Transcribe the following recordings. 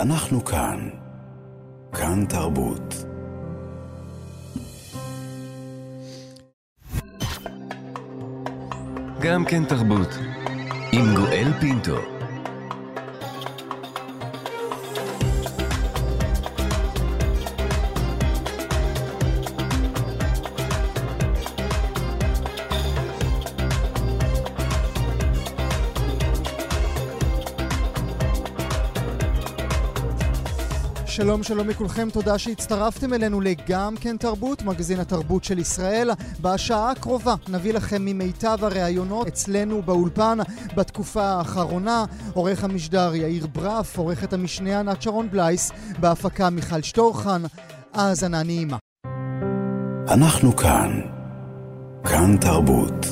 אנחנו כאן. כאן תרבות. גם כן תרבות. עם גואל פינטו. שלום שלום לכולכם, תודה שהצטרפתם אלינו לגם כן תרבות, מגזין התרבות של ישראל. בשעה הקרובה נביא לכם ממיטב הראיונות אצלנו באולפן בתקופה האחרונה. עורך המשדר יאיר ברף, עורכת המשנה ענת שרון בלייס, בהפקה מיכל שטורחן. האזנה נעימה. אנחנו כאן. כאן תרבות.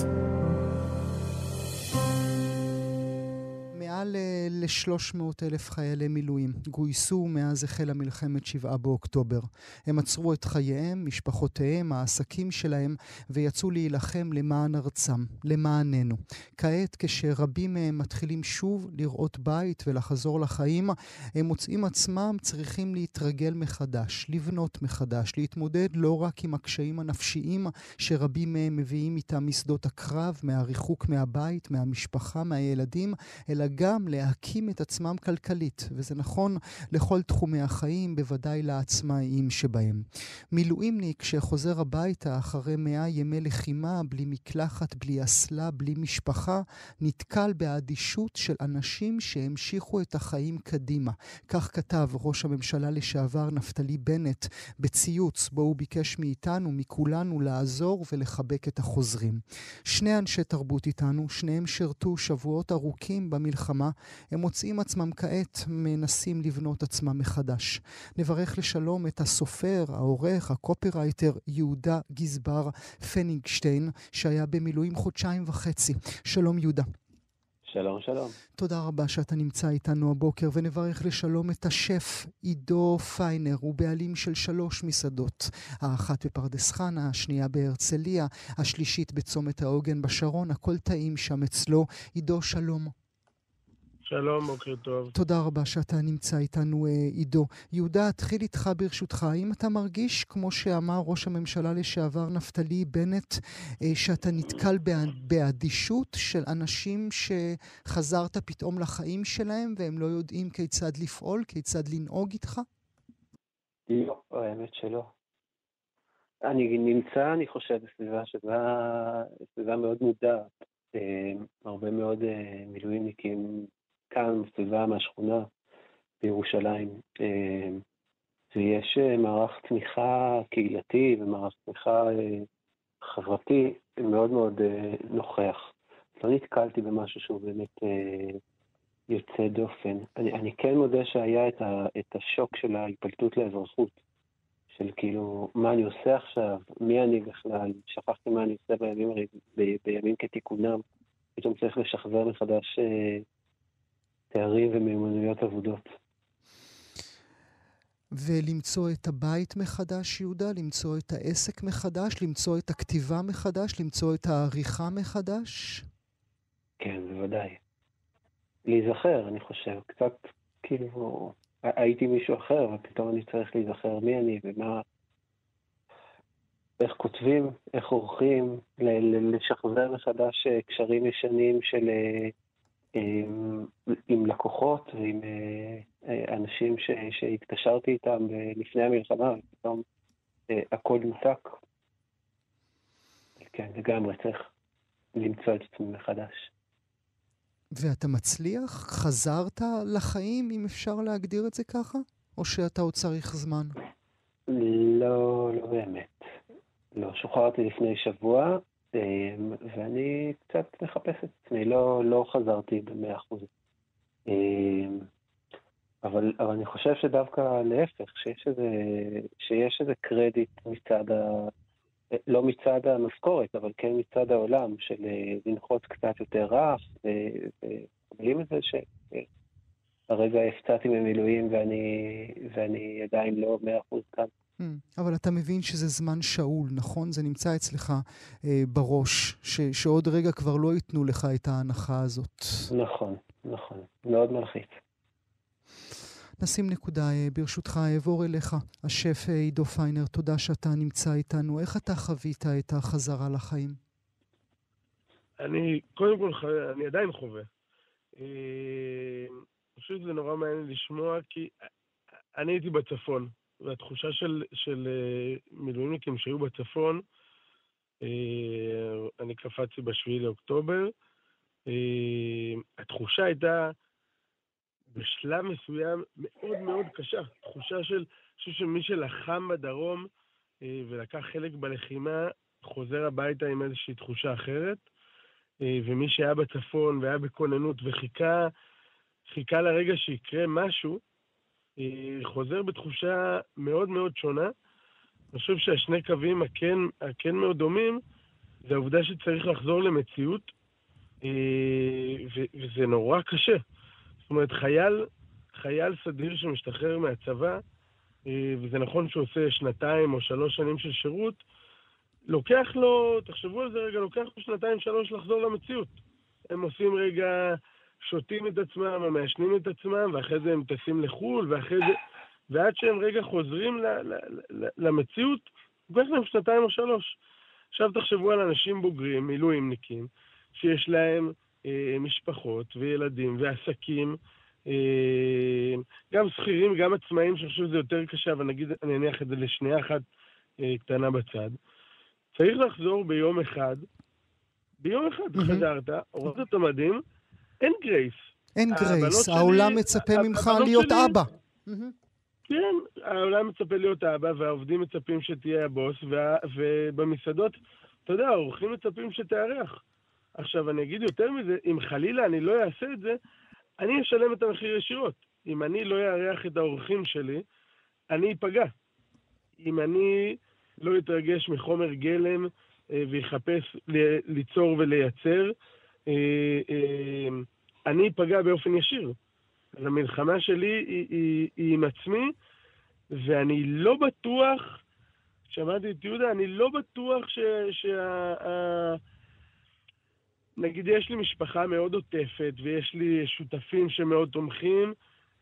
ל-300 אלף חיילי מילואים גויסו מאז החלה מלחמת שבעה באוקטובר. הם עצרו את חייהם, משפחותיהם, העסקים שלהם, ויצאו להילחם למען ארצם, למעננו. כעת, כשרבים מהם מתחילים שוב לראות בית ולחזור לחיים, הם מוצאים עצמם צריכים להתרגל מחדש, לבנות מחדש, להתמודד לא רק עם הקשיים הנפשיים שרבים מהם מביאים איתם משדות הקרב, מהריחוק מהבית, מהמשפחה, מהילדים, אלא גם להקים את עצמם כלכלית, וזה נכון לכל תחומי החיים, בוודאי לעצמאיים שבהם. מילואימניק שחוזר הביתה אחרי מאה ימי לחימה, בלי מקלחת, בלי אסלה, בלי משפחה, נתקל באדישות של אנשים שהמשיכו את החיים קדימה. כך כתב ראש הממשלה לשעבר נפתלי בנט בציוץ בו הוא ביקש מאיתנו, מכולנו, לעזור ולחבק את החוזרים. שני אנשי תרבות איתנו, שניהם שירתו שבועות ארוכים במלחמה, הם מוצאים עצמם כעת מנסים לבנות עצמם מחדש. נברך לשלום את הסופר, העורך, הקופירייטר יהודה גזבר פניגשטיין, שהיה במילואים חודשיים וחצי. שלום יהודה. שלום, שלום. תודה רבה שאתה נמצא איתנו הבוקר, ונברך לשלום את השף עידו פיינר, הוא בעלים של שלוש מסעדות, האחת בפרדס חנה, השנייה בהרצליה, השלישית בצומת העוגן בשרון, הכל טעים שם אצלו. עידו, שלום. שלום, בוקר טוב. תודה רבה שאתה נמצא איתנו, עידו. יהודה, אתחיל איתך ברשותך. האם אתה מרגיש, כמו שאמר ראש הממשלה לשעבר נפתלי בנט, שאתה נתקל באדישות של אנשים שחזרת פתאום לחיים שלהם והם לא יודעים כיצד לפעול, כיצד לנהוג איתך? לא, האמת שלא. אני נמצא, אני חושב, בסביבה שבה, סביבה מאוד מודעת. הרבה מאוד מילואימניקים כאן, בסביבה מהשכונה בירושלים. ויש מערך תמיכה קהילתי ומערך תמיכה חברתי מאוד מאוד נוכח. לא נתקלתי במשהו שהוא באמת יוצא דופן. אני, אני כן מודה שהיה את, ה, את השוק של ההיפלטות לאזרחות. של כאילו, מה אני עושה עכשיו, מי אני בכלל, שכחתי מה אני עושה בימים, בימים כתיקונם. פתאום צריך לשחזר מחדש אה, תארים ומיומנויות אבודות. ולמצוא את הבית מחדש, יהודה? למצוא את העסק מחדש? למצוא את הכתיבה מחדש? למצוא את העריכה מחדש? כן, בוודאי. להיזכר, אני חושב. קצת, כאילו, הייתי מישהו אחר, ופתאום אני צריך להיזכר מי אני ומה... איך כותבים, איך עורכים, לשחזר מחדש קשרים ישנים של... עם, עם לקוחות ועם אנשים ש, שהתקשרתי איתם לפני המלחמה, ופתאום הכל נותק. כן, לגמרי צריך למצוא את עצמי מחדש. ואתה מצליח? חזרת לחיים, אם אפשר להגדיר את זה ככה? או שאתה עוד צריך זמן? לא, לא באמת. לא, שוחררתי לפני שבוע, ואני קצת מחפש את עצמי, לא, לא חזרתי במאה אחוז. אבל, אבל אני חושב שדווקא להפך, שיש איזה, שיש איזה קרדיט מצד ה... לא מצד המשכורת, אבל כן מצד העולם, של לנחות קצת יותר רך, ומקבלים את זה שהרגע הפצעתי ממילואים ואני, ואני עדיין לא מאה אחוז כאן. אבל אתה מבין שזה זמן שאול, נכון? זה נמצא אצלך אה, בראש, ש, שעוד רגע כבר לא ייתנו לך את ההנחה הזאת. נכון, נכון. מאוד מלחיץ. נשים נקודה, אה, ברשותך, אעבור אליך. השף אה, עידו פיינר, תודה שאתה נמצא איתנו. איך אתה חווית את החזרה לחיים? אני, קודם כל, אני עדיין חווה. פשוט זה נורא מעניין לשמוע, כי אני הייתי בצפון, והתחושה של, של מילואימניקים שהיו בצפון, אני קפצתי בשביעי לאוקטובר, התחושה הייתה בשלב מסוים מאוד מאוד קשה. תחושה של, אני חושב שמי שלחם בדרום אה, ולקח חלק בלחימה, חוזר הביתה עם איזושהי תחושה אחרת. אה, ומי שהיה בצפון והיה בכוננות וחיכה חיכה לרגע שיקרה משהו, אה, חוזר בתחושה מאוד מאוד שונה. אני חושב שהשני קווים הכן, הכן מאוד דומים, זה העובדה שצריך לחזור למציאות, וזה נורא קשה. זאת אומרת, חייל, חייל סדיר שמשתחרר מהצבא, אה, וזה נכון שהוא עושה שנתיים או שלוש שנים של שירות, לוקח לו, תחשבו על זה רגע, לוקח לו שנתיים, שלוש לחזור למציאות. הם עושים רגע, שותים את עצמם, או מעשנים את עצמם, ואחרי זה הם טסים לחו"ל, ואחרי זה... ועד שהם רגע חוזרים ל, ל, ל, למציאות, לוקח להם שנתיים או שלוש. עכשיו תחשבו על אנשים בוגרים, מילואימניקים, שיש להם אה, משפחות וילדים ועסקים, אה, גם שכירים, גם עצמאים, שאני חושב שזה יותר קשה, אבל נגיד, אני אניח את זה לשנייה אחת אה, קטנה בצד. צריך לחזור ביום אחד, ביום אחד mm-hmm. חזרת, הורדת את המדים, אין גרייס. אין גרייס, העולם שלי, מצפה ממך להיות שלי, אבא. כן, העולם מצפה להיות אבא, והעובדים מצפים שתהיה הבוס, וה, ובמסעדות, אתה יודע, האורחים מצפים שתארח. עכשיו, אני אגיד יותר מזה, אם חלילה אני לא אעשה את זה, אני אשלם את המחיר ישירות. אם אני לא אארח את האורחים שלי, אני אפגע. אם אני לא אתרגש מחומר גלם אה, ויחפש ליצור ולייצר, אני אפגע באופן ישיר. אז המלחמה שלי היא, היא, היא עם עצמי, ואני לא בטוח, שמעתי את יהודה, אני לא בטוח ש, שה... נגיד יש לי משפחה מאוד עוטפת, ויש לי שותפים שמאוד תומכים,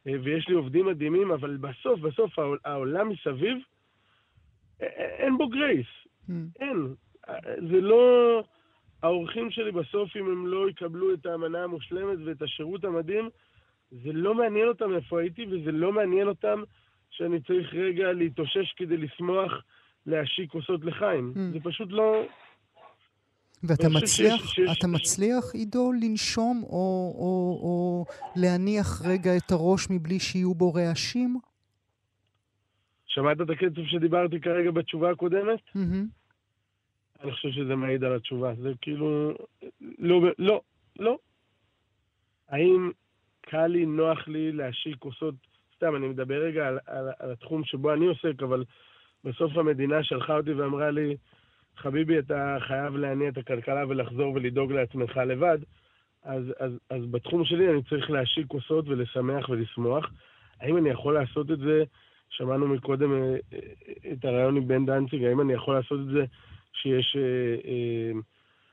אה, ויש לי עובדים מדהימים, אבל בסוף, בסוף העולם מסביב, אין בו גרייס. Mm. אין. זה לא... האורחים שלי בסוף, אם הם לא יקבלו את האמנה המושלמת ואת השירות המדהים, זה לא מעניין אותם איפה הייתי, וזה לא מעניין אותם שאני צריך רגע להתאושש כדי לשמוח להשיק כוסות לחיים. Mm. זה פשוט לא... ואתה מצליח, שיש, שיש, אתה מצליח, עידו, לנשום או, או, או להניח רגע את הראש מבלי שיהיו בו רעשים? שמעת את הקצב שדיברתי כרגע בתשובה הקודמת? Mm-hmm. אני חושב שזה מעיד על התשובה. זה כאילו... לא, לא, לא. האם קל לי, נוח לי להשיק כוסות... סתם, אני מדבר רגע על, על, על התחום שבו אני עוסק, אבל בסוף המדינה שלחה אותי ואמרה לי, חביבי, אתה חייב להניע את הכלכלה ולחזור ולדאוג לעצמך לבד, אז, אז, אז בתחום שלי אני צריך להשיק כוסות ולשמח ולשמוח. האם אני יכול לעשות את זה, שמענו מקודם אה, אה, את הרעיון עם בן דנציג, האם אני יכול לעשות את זה שיש אה,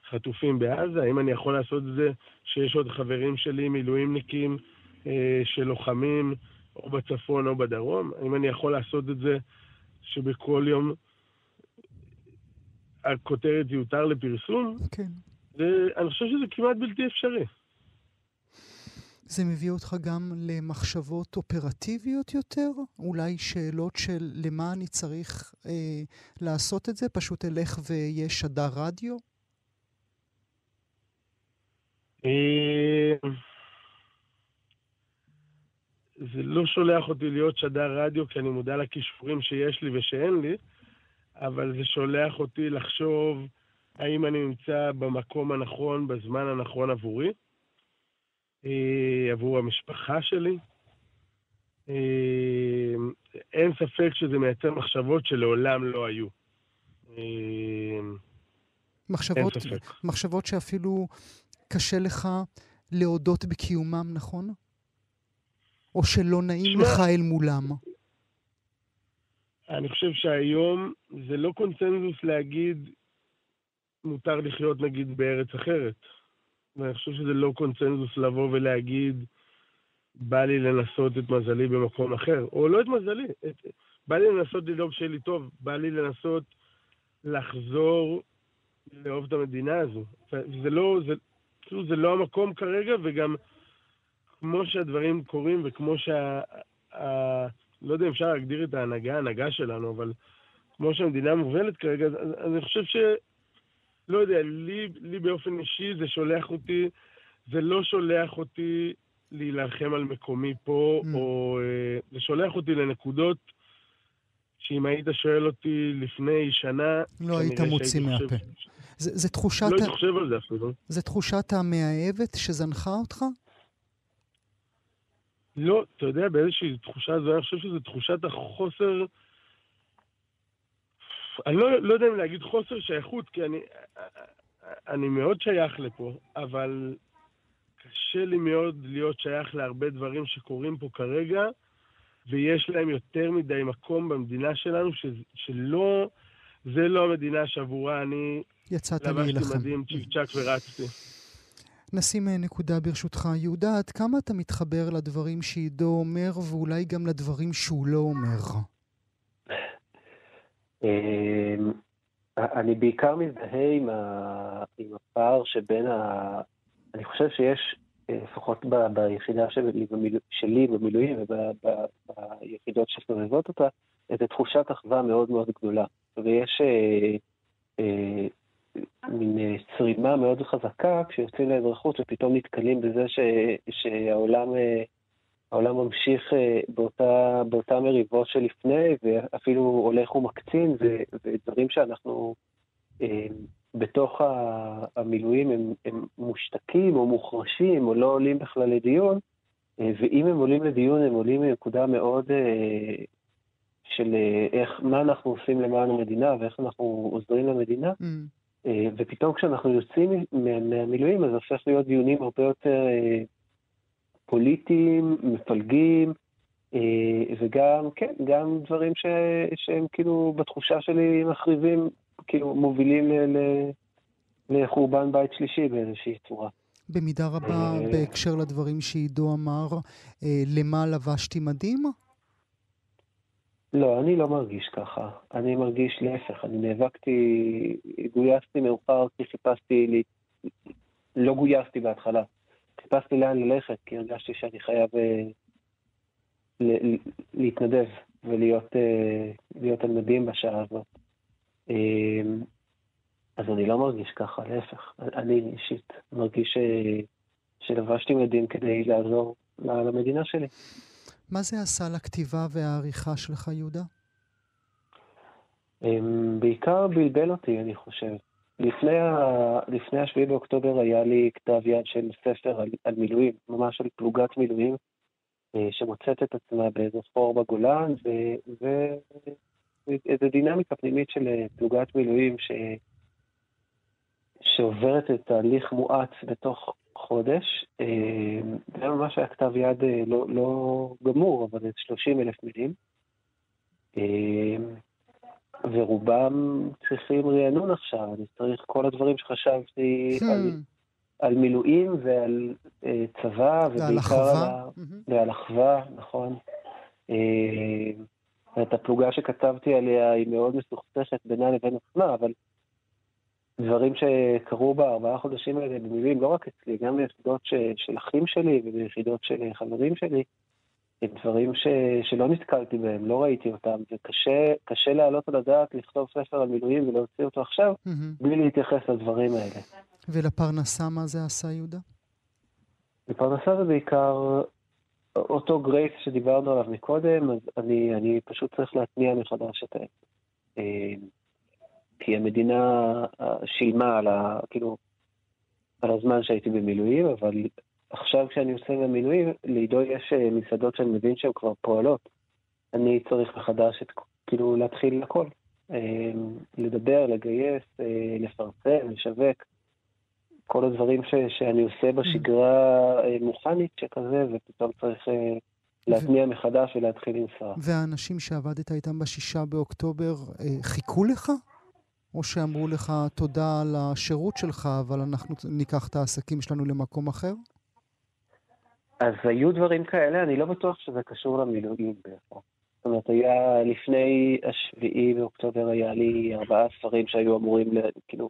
חטופים בעזה? האם אני יכול לעשות את זה שיש עוד חברים שלי, מילואימניקים, שלוחמים, או בצפון או בדרום? האם אני יכול לעשות את זה שבכל יום הכותרת יותר לפרסום, כן. ואני חושב שזה כמעט בלתי אפשרי. זה מביא אותך גם למחשבות אופרטיביות יותר? אולי שאלות של למה אני צריך אה, לעשות את זה? פשוט אלך ויהיה שדר רדיו? אה, זה לא שולח אותי להיות שדר רדיו, כי אני מודע לכישורים שיש לי ושאין לי, אבל זה שולח אותי לחשוב האם אני נמצא במקום הנכון, בזמן הנכון עבורי, עבור המשפחה שלי. אה, אין ספק שזה מייצר מחשבות שלעולם לא היו. אה, מחשבות, מחשבות שאפילו קשה לך להודות בקיומם, נכון? או שלא נעים שמה, לך אל מולם? אני חושב שהיום זה לא קונצנזוס להגיד מותר לחיות נגיד בארץ אחרת. ואני חושב שזה לא קונצנזוס לבוא ולהגיד בא לי לנסות את מזלי במקום אחר, או לא את מזלי, את, בא לי לנסות לדאוג שיהיה לי טוב, בא לי לנסות לחזור לאהוב את המדינה הזו. זה לא, זה, כאילו זה לא המקום כרגע, וגם כמו שהדברים קורים וכמו שה... ה, לא יודע אם אפשר להגדיר את ההנהגה, ההנהגה שלנו, אבל כמו שהמדינה מובלת כרגע, אז אני חושב ש... לא יודע, לי, לי באופן אישי זה שולח אותי, זה לא שולח אותי להילחם על מקומי פה, mm. או אה, זה שולח אותי לנקודות שאם היית שואל אותי לפני שנה... לא היית מוציא מהפה. ש... זה, זה תחושת... לא הייתי חושב על זה אפילו. זה תחושת המאהבת שזנחה אותך? לא, אתה יודע, באיזושהי תחושה זו, אני חושב שזו תחושת החוסר... אני לא, לא יודע אם להגיד חוסר שייכות, כי אני, אני מאוד שייך לפה, אבל קשה לי מאוד להיות שייך להרבה דברים שקורים פה כרגע, ויש להם יותר מדי מקום במדינה שלנו, ש, שלא, זה לא המדינה שעבורה אני יצאת להילחם. לבשתי מדים, צ'יק צ'אק ורצתי. נשים אה, נקודה ברשותך. יהודה, עד כמה אתה מתחבר לדברים שעידו אומר, ואולי גם לדברים שהוא לא אומר? אני בעיקר מזדהה עם, הפער שבין ה... אני חושב שיש, אה, לפחות ביחידה שלי, שלי במילואים וביחידות שסובבות אותה, איזו תחושת אחווה מאוד מאוד גדולה. ויש אה, אה, מין אה, צרימה מאוד חזקה כשיוצאים לאזרחות ופתאום נתקלים בזה ש, שהעולם אה, העולם ממשיך אה, באותה, באותה מריבות שלפני ואפילו הולך ומקצין ודברים שאנחנו בתוך המילואים הם, הם מושתקים או מוחרשים או לא עולים בכלל לדיון ואם הם עולים לדיון הם עולים מנקודה מאוד של איך, מה אנחנו עושים למען המדינה ואיך אנחנו עוזרים למדינה. Mm. אה, ופתאום כשאנחנו יוצאים מהמילואים, אז הופך להיות דיונים הרבה יותר אה, פוליטיים, מפלגים, אה, וגם, כן, גם דברים ש, שהם כאילו בתחושה שלי מחריבים, כאילו מובילים ל, ל, לחורבן בית שלישי באיזושהי צורה. במידה רבה, בהקשר לדברים שעידו אמר, למה לבשתי מדים? לא, אני לא מרגיש ככה. אני מרגיש להפך, אני נאבקתי, גויסתי מאוחר כי חיפשתי, לי, לא גויסתי בהתחלה. חיפשתי לאן ללכת, כי הרגשתי שאני חייב אה, להתנדב ולהיות אה, מדים בשעה הזאת. אה, אז אני לא מרגיש ככה, להפך. אני אישית מרגיש ש, שלבשתי מדים כדי לעזור למדינה שלי. מה זה עשה לכתיבה והעריכה שלך, יהודה? אמ, בעיקר בלבל אותי, אני חושב. לפני, ה... לפני השביעי באוקטובר היה לי כתב יד של ספר על, על מילואים, ממש על פלוגת מילואים, אה, שמוצאת את עצמה באיזה חור בגולן, ואיזו דינמיקה פנימית של אה, פלוגת מילואים ש... שעוברת את תהליך מואץ בתוך חודש. אה, זה ממש היה כתב יד לא, לא גמור, אבל 30 אלף מילים. ורובם צריכים רענון עכשיו, אני צריך כל הדברים שחשבתי hmm. על, על מילואים ועל אה, צבא, ועל אחווה. ועל אחווה, נכון. אה, את הפלוגה שכתבתי עליה היא מאוד מסוכסכת בינה לבין עצמה, אבל דברים שקרו בארבעה חודשים האלה במילואים, לא רק אצלי, גם ביחידות של אחים שלי וביחידות של חברים שלי, הם דברים ש, שלא נתקלתי בהם, לא ראיתי אותם, וקשה להעלות על הדעת לכתוב ספר על מילואים ולהוציא אותו עכשיו, mm-hmm. בלי להתייחס לדברים האלה. ולפרנסה מה זה עשה, יהודה? לפרנסה זה בעיקר אותו גרייס שדיברנו עליו מקודם, אז אני, אני פשוט צריך להתניע מחדש את העסק. אה, כי המדינה אה, שילמה על, ה, כאילו, על הזמן שהייתי במילואים, אבל עכשיו כשאני יוצא במילואים, לעידו יש אה, מסעדות שאני מבין שהן כבר פועלות. אני צריך מחדש את, כאילו, להתחיל הכל. אה, לדבר, לגייס, לפרסם, לשווק. כל הדברים ש, שאני עושה בשגרה מוכנית שכזה, ופתאום צריך להתניע מחדש ולהתחיל עם שר. והאנשים שעבדת איתם בשישה באוקטובר חיכו לך? או שאמרו לך תודה על השירות שלך, אבל אנחנו ניקח את העסקים שלנו למקום אחר? אז היו דברים כאלה, אני לא בטוח שזה קשור למילואים בהכרח. זאת אומרת, היה לפני השביעי באוקטובר, היה לי ארבעה ספרים שהיו אמורים, כאילו,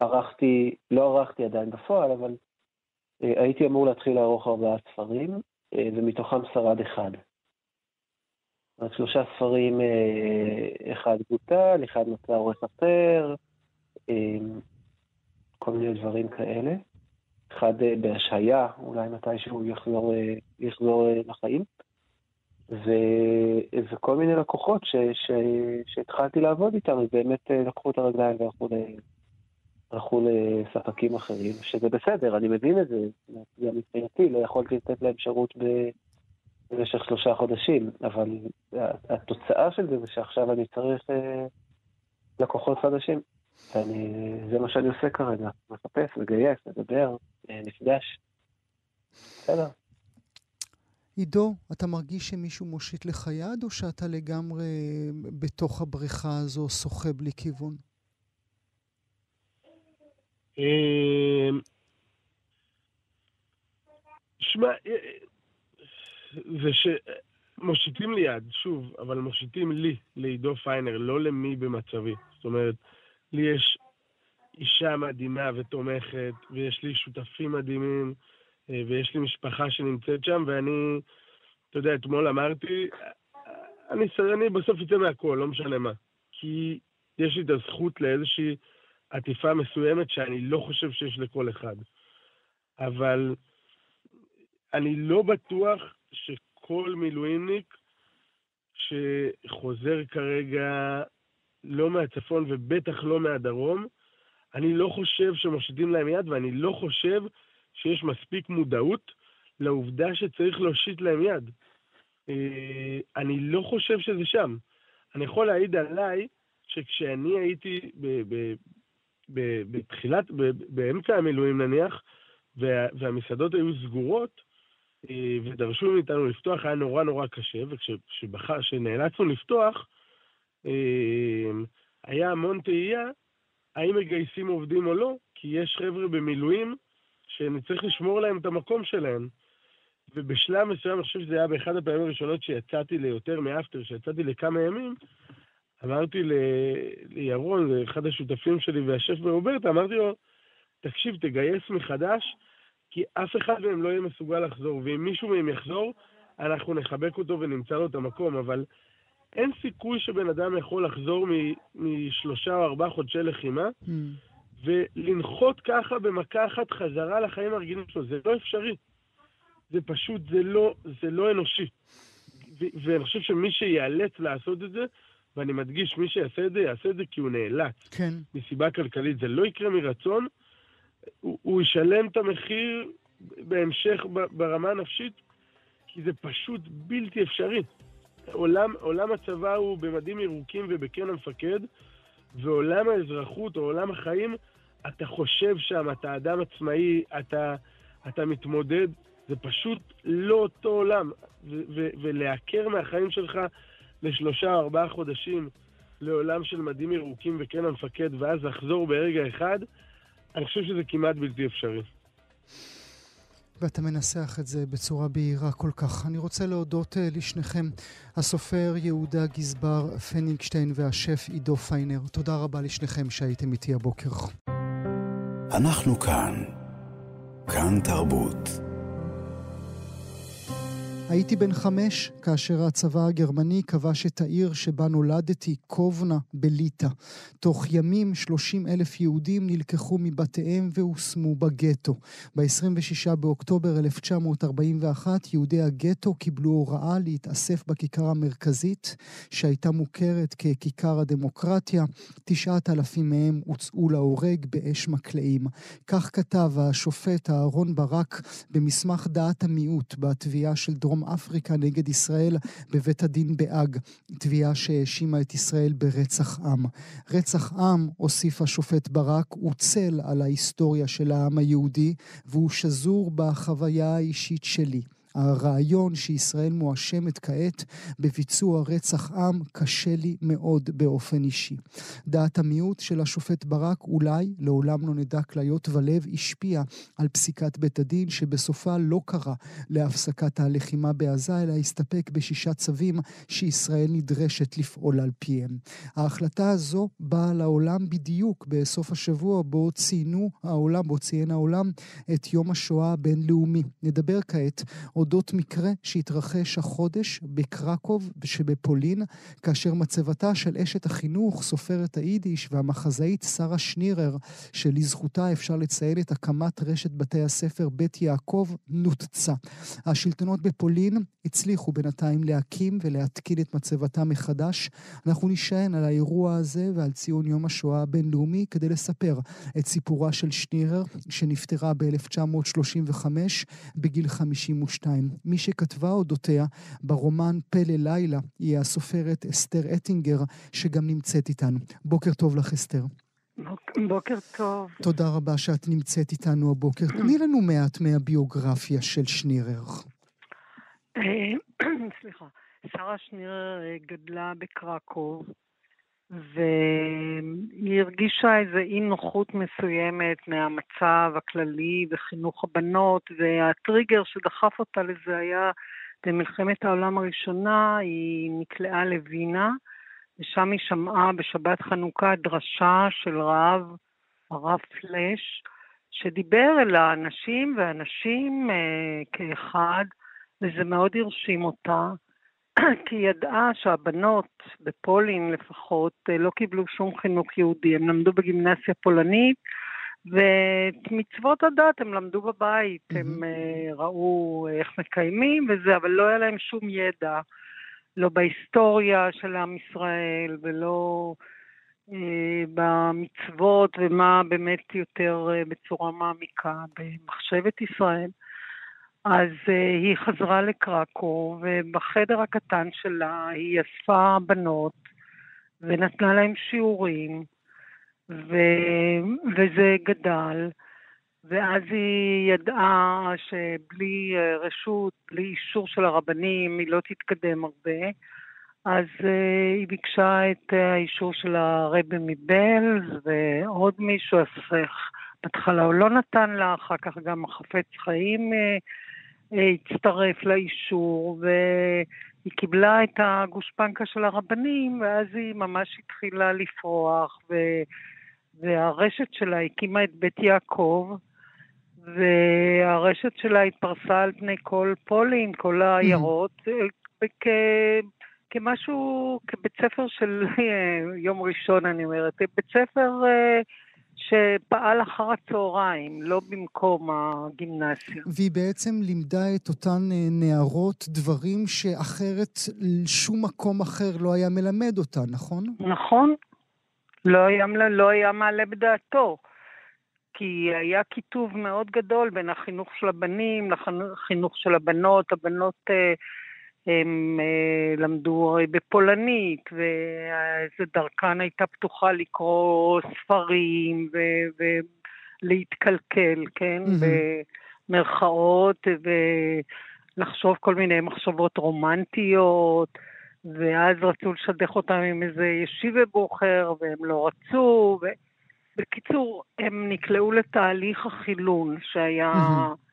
ערכתי, לא ערכתי עדיין בפועל, אבל אה, הייתי אמור להתחיל לערוך ארבעה ספרים, אה, ומתוכם שרד אחד. אומרת, שלושה ספרים, אה, אחד בוטל, אחד מצא עורך אחר, כל מיני דברים כאלה. אחד בהשהיה, אולי מתישהו יחזור, יחזור לחיים. ו, וכל מיני לקוחות ש, ש, שהתחלתי לעבוד איתם, הם באמת לקחו את הרגליים והלכו הלכו לספקים אחרים, שזה בסדר, אני מבין את זה, גם מבחינתי, לא יכולתי לתת להם שירות במשך שלושה חודשים, אבל התוצאה של זה זה שעכשיו אני צריך אה, לקוחות חדשים, וזה מה שאני עושה כרגע, מחפש, מגייס, מדבר, אה, נפגש. בסדר. עידו, אתה מרגיש שמישהו מושיט לך יד, או שאתה לגמרי בתוך הבריכה הזו שוחה בלי כיוון? אמ, שמע, אה, זה שמושיטים לי יד, שוב, אבל מושיטים לי, לעידו פיינר, לא למי במצבי. זאת אומרת, לי יש אישה מדהימה ותומכת, ויש לי שותפים מדהימים, אה, ויש לי משפחה שנמצאת שם, ואני, אתה יודע, אתמול אמרתי, אני, אני בסוף אצא מהכל, לא משנה מה. כי יש לי את הזכות לאיזושהי... עטיפה מסוימת שאני לא חושב שיש לכל אחד. אבל אני לא בטוח שכל מילואימניק שחוזר כרגע לא מהצפון ובטח לא מהדרום, אני לא חושב שמושיטים להם יד ואני לא חושב שיש מספיק מודעות לעובדה שצריך להושיט להם יד. אה, אני לא חושב שזה שם. אני יכול להעיד עליי שכשאני הייתי בתחילת, באמצע המילואים נניח, וה, והמסעדות היו סגורות, אה, ודרשו מאיתנו לפתוח, היה נורא נורא קשה, וכשנאלצנו לפתוח, היה המון תהייה האם מגייסים עובדים או לא, כי יש חבר'ה במילואים שנצטרך לשמור להם את המקום שלהם. ובשלב מסוים, אני חושב שזה היה באחד הפעמים הראשונות שיצאתי ליותר מאפטר, שיצאתי לכמה ימים, אמרתי לירון, זה אחד השותפים שלי והשף ברוברטה, אמרתי לו, תקשיב, תגייס מחדש, כי אף אחד מהם לא יהיה מסוגל לחזור, ואם מישהו מהם יחזור, אנחנו נחבק אותו ונמצא לו את המקום, אבל אין סיכוי שבן אדם יכול לחזור משלושה או ארבעה חודשי לחימה, mm. ולנחות ככה במכה אחת חזרה לחיים הרגילים שלו, זה לא אפשרי. זה פשוט, זה לא, זה לא אנושי. ואני חושב שמי שייאלץ לעשות את זה, ואני מדגיש, מי שיעשה את זה, יעשה את זה כי הוא נאלץ. כן. מסיבה כלכלית. זה לא יקרה מרצון, הוא, הוא ישלם את המחיר בהמשך ברמה הנפשית, כי זה פשוט בלתי אפשרי. עולם, עולם הצבא הוא במדים ירוקים ובקן המפקד, ועולם האזרחות או עולם החיים, אתה חושב שם, אתה אדם עצמאי, אתה, אתה מתמודד, זה פשוט לא אותו עולם. ולעקר מהחיים שלך לשלושה או ארבעה חודשים לעולם של מדים ירוקים וקן המפקד, ואז לחזור ברגע אחד, אני חושב שזה כמעט בלתי אפשרי. ואתה מנסח את זה בצורה בהירה כל כך. אני רוצה להודות uh, לשניכם, הסופר יהודה גזבר פניגשטיין והשף עידו פיינר. תודה רבה לשניכם שהייתם איתי הבוקר. אנחנו כאן. כאן תרבות. הייתי בן חמש כאשר הצבא הגרמני כבש את העיר שבה נולדתי, קובנה, בליטא. תוך ימים 30 אלף יהודים נלקחו מבתיהם והושמו בגטו. ב-26 באוקטובר 1941 יהודי הגטו קיבלו הוראה להתאסף בכיכר המרכזית, שהייתה מוכרת ככיכר הדמוקרטיה. תשעת אלפים מהם הוצאו להורג באש מקלעים. כך כתב השופט אהרון ברק במסמך דעת המיעוט בתביעה של דרום אפריקה נגד ישראל בבית הדין בהאג, תביעה שהאשימה את ישראל ברצח עם. רצח עם, הוסיף השופט ברק, הוא צל על ההיסטוריה של העם היהודי, והוא שזור בחוויה האישית שלי. הרעיון שישראל מואשמת כעת בביצוע רצח עם קשה לי מאוד באופן אישי. דעת המיעוט של השופט ברק אולי, לעולם לא נדע כליות ולב, השפיעה על פסיקת בית הדין שבסופה לא קרא להפסקת הלחימה בעזה, אלא הסתפק בשישה צווים שישראל נדרשת לפעול על פיהם. ההחלטה הזו באה לעולם בדיוק בסוף השבוע בו ציינו העולם, בו ציין העולם את יום השואה הבינלאומי. נדבר כעת אודות מקרה שהתרחש החודש בקרקוב שבפולין, כאשר מצבתה של אשת החינוך, סופרת היידיש והמחזאית שרה שנירר, שלזכותה אפשר לציין את הקמת רשת בתי הספר בית יעקב, נותצה. השלטונות בפולין הצליחו בינתיים להקים ולהתקין את מצבתה מחדש. אנחנו נשען על האירוע הזה ועל ציון יום השואה הבינלאומי כדי לספר את סיפורה של שנירר, שנפטרה ב-1935 בגיל 52. מי שכתבה אודותיה ברומן פלא לילה היא הסופרת אסתר אטינגר, שגם נמצאת איתנו. בוקר טוב לך, אסתר. בוקר טוב. תודה רבה שאת נמצאת איתנו הבוקר. תני לנו מעט מהביוגרפיה של שנירר. אה, סליחה. שרה שנירר אה, גדלה בקרקוב, והיא הרגישה איזו אי נוחות מסוימת מהמצב הכללי וחינוך הבנות, והטריגר שדחף אותה לזה היה במלחמת העולם הראשונה, היא נקלעה לווינה, ושם היא שמעה בשבת חנוכה דרשה של רב, הרב פלש, שדיבר אל האנשים והנשים אה, כאחד, וזה מאוד הרשים אותה. כי היא ידעה שהבנות, בפולין לפחות, אה, לא קיבלו שום חינוך יהודי. הם למדו בגימנסיה פולנית, ואת מצוות הדת הם למדו בבית. Mm-hmm. הם uh, ראו איך מקיימים וזה, אבל לא היה להם שום ידע, לא בהיסטוריה של עם ישראל, ולא uh, במצוות, ומה באמת יותר uh, בצורה מעמיקה במחשבת ישראל. אז uh, היא חזרה לקרקו, ובחדר הקטן שלה היא אספה בנות ונתנה להם שיעורים, ו... וזה גדל, ואז היא ידעה שבלי uh, רשות, בלי אישור של הרבנים, היא לא תתקדם הרבה, אז uh, היא ביקשה את האישור של הרבי מבלז ועוד מישהו, אז בהתחלה הוא לא נתן לה, אחר כך גם החפץ חיים uh, הצטרף לאישור, והיא קיבלה את הגושפנקה של הרבנים, ואז היא ממש התחילה לפרוח, ו... והרשת שלה הקימה את בית יעקב, והרשת שלה התפרסה על פני כל פולין, כל העיירות, mm-hmm. כ... כמשהו, כבית ספר של יום ראשון, אני אומרת, בית ספר שפעל אחר הצהריים, לא במקום הגימנסיה. והיא בעצם לימדה את אותן אה, נערות דברים שאחרת שום מקום אחר לא היה מלמד אותן, נכון? נכון. לא היה, לא היה מעלה בדעתו. כי היה קיטוב מאוד גדול בין החינוך של הבנים לחינוך של הבנות. הבנות... אה, הם אה, למדו הרי בפולנית, ואיזה דרכן הייתה פתוחה לקרוא ספרים ולהתקלקל, כן? Mm-hmm. במרכאות, ולחשוב כל מיני מחשבות רומנטיות, ואז רצו לשדך אותם עם איזה ישיבה בוחר, והם לא רצו. ו... בקיצור, הם נקלעו לתהליך החילון שהיה... Mm-hmm.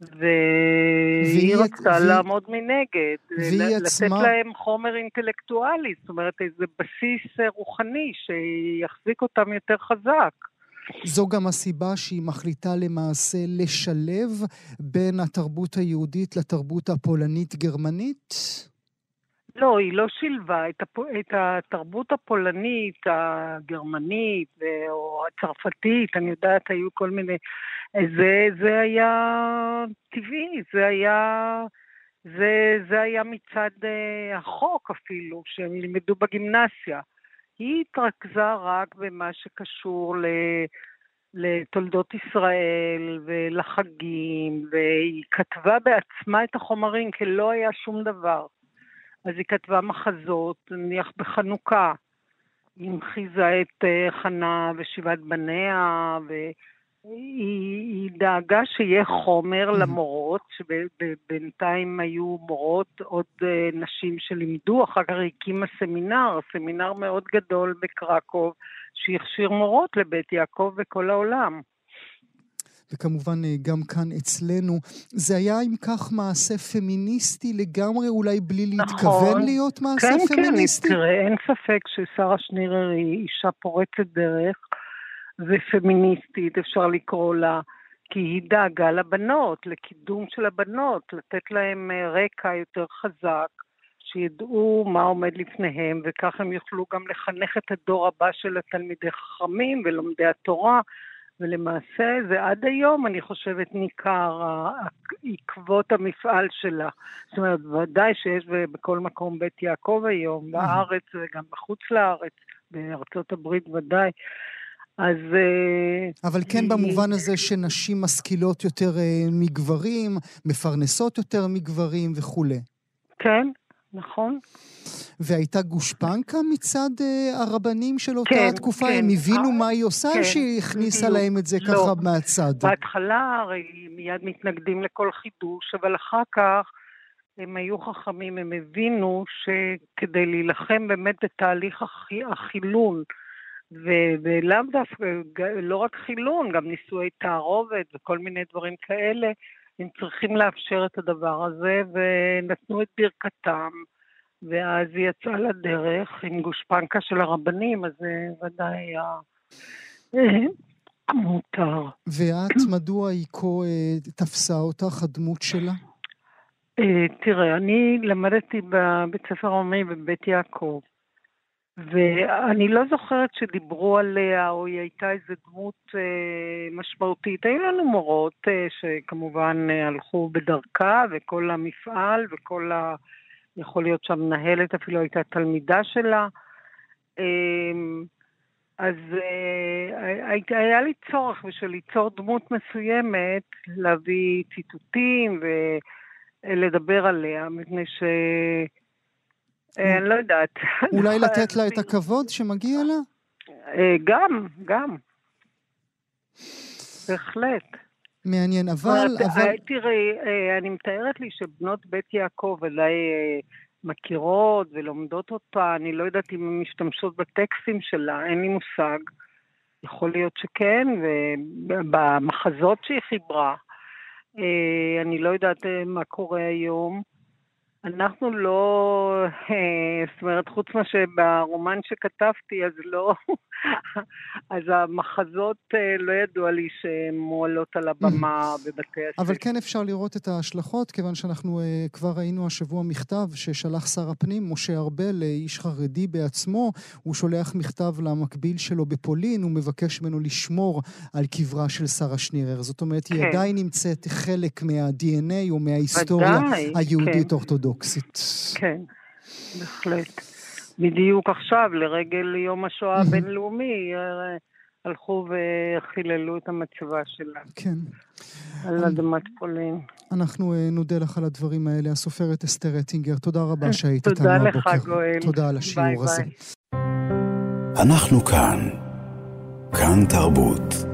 והיא רצתה והיא... לעמוד מנגד, לתת עצמה... להם חומר אינטלקטואלי, זאת אומרת איזה בסיס אה, רוחני שיחזיק אותם יותר חזק. זו גם הסיבה שהיא מחליטה למעשה לשלב בין התרבות היהודית לתרבות הפולנית-גרמנית? לא, היא לא שילבה את, הפ... את התרבות הפולנית, הגרמנית או הצרפתית, אני יודעת, היו כל מיני זה, זה היה טבעי, זה היה, זה, זה היה מצד uh, החוק אפילו, שהם לימדו בגימנסיה. היא התרכזה רק במה שקשור ל... לתולדות ישראל ולחגים, והיא כתבה בעצמה את החומרים כי לא היה שום דבר. אז היא כתבה מחזות, נניח בחנוכה. היא המחיזה את uh, חנה ושבעת בניה, ו... היא, היא דאגה שיהיה חומר למורות, שבינתיים היו מורות, עוד אה, נשים שלימדו, אחר כך הקימה סמינר, סמינר מאוד גדול בקרקוב, שהכשיר מורות לבית יעקב וכל העולם. וכמובן אה, גם כאן אצלנו. זה היה אם כך מעשה פמיניסטי לגמרי, אולי בלי נכון. להתכוון להיות מעשה כן, כן פמיניסטי? כן, כן, תראה, אין ספק ששרה שנירר היא אישה פורצת דרך ופמיניסטית, אפשר לקרוא לה. כי היא דאגה לבנות, לקידום של הבנות, לתת להן אה, רקע יותר חזק, שידעו מה עומד לפניהם, וכך הם יוכלו גם לחנך את הדור הבא של התלמידי חכמים ולומדי התורה, ולמעשה זה עד היום, אני חושבת, ניכר עקבות המפעל שלה. זאת אומרת, ודאי שיש בכל מקום בית יעקב היום, בארץ וגם בחוץ לארץ, בארצות הברית ודאי. אז... אה, אבל כן במובן הזה שנשים משכילות יותר אה, מגברים, מפרנסות יותר מגברים וכולי. כן, נכון. והייתה גושפנקה מצד uh, הרבנים של אותה כן, התקופה? כן. הם הבינו מה היא עושה, כן, שהיא הכניסה בדיוק. להם את זה לא. ככה מהצד? בהתחלה הרי מיד מתנגדים לכל חידוש, אבל אחר כך הם היו חכמים, הם הבינו שכדי להילחם באמת בתהליך החילון, ולאו דווקא, לא רק חילון, גם נישואי תערובת וכל מיני דברים כאלה, הם צריכים לאפשר את הדבר הזה, ונתנו את ברכתם. ואז היא יצאה לדרך עם גושפנקה של הרבנים, אז זה ודאי היה אה, מותר. ואת, מדוע היא כה אה, תפסה אותך, הדמות שלה? אה, תראה, אני למדתי בבית ספר עממי בבית יעקב, ואני לא זוכרת שדיברו עליה, או היא הייתה איזו דמות אה, משמעותית. היו לנו מורות אה, שכמובן אה, הלכו בדרכה, וכל המפעל וכל ה... יכול להיות שהמנהלת אפילו הייתה תלמידה שלה. אמ, אז אה, היה לי צורך בשביל ליצור דמות מסוימת, להביא ציטוטים ולדבר עליה, מפני ש... אה, אני לא יודעת. אולי לתת לה את הכבוד שמגיע לה? אה, גם, גם. בהחלט. מעניין, אבל... אבל... אה, תראי, אני מתארת לי שבנות בית יעקב אה, מכירות ולומדות אותה, אני לא יודעת אם הן משתמשות בטקסטים שלה, אין לי מושג. יכול להיות שכן, ובמחזות שהיא חיברה, אני לא יודעת מה קורה היום. אנחנו לא, אה, זאת אומרת, חוץ מה שברומן שכתבתי, אז לא, אז המחזות אה, לא ידוע לי שהן מועלות על הבמה בבתי הספר. אבל כן אפשר לראות את ההשלכות, כיוון שאנחנו אה, כבר ראינו השבוע מכתב ששלח שר הפנים, משה ארבל, איש חרדי בעצמו, הוא שולח מכתב למקביל שלו בפולין, הוא מבקש ממנו לשמור על קברה של שרה שנירר. זאת אומרת, כן. היא עדיין נמצאת חלק מה-DNA או מההיסטוריה היהודית-אורתודוקסית. כן. אורתודוקסית. כן, בהחלט. בדיוק עכשיו, לרגל יום השואה הבינלאומי, אה, הלכו וחיללו את המצבה שלה. כן. על אדמת פולין. אנחנו אה, נודה לך על הדברים האלה. הסופרת אסתר אטינגר, תודה רבה שהיית איתנו הבוקר. תודה לך, גואל. תודה על השיעור הזה. אנחנו כאן. כאן תרבות.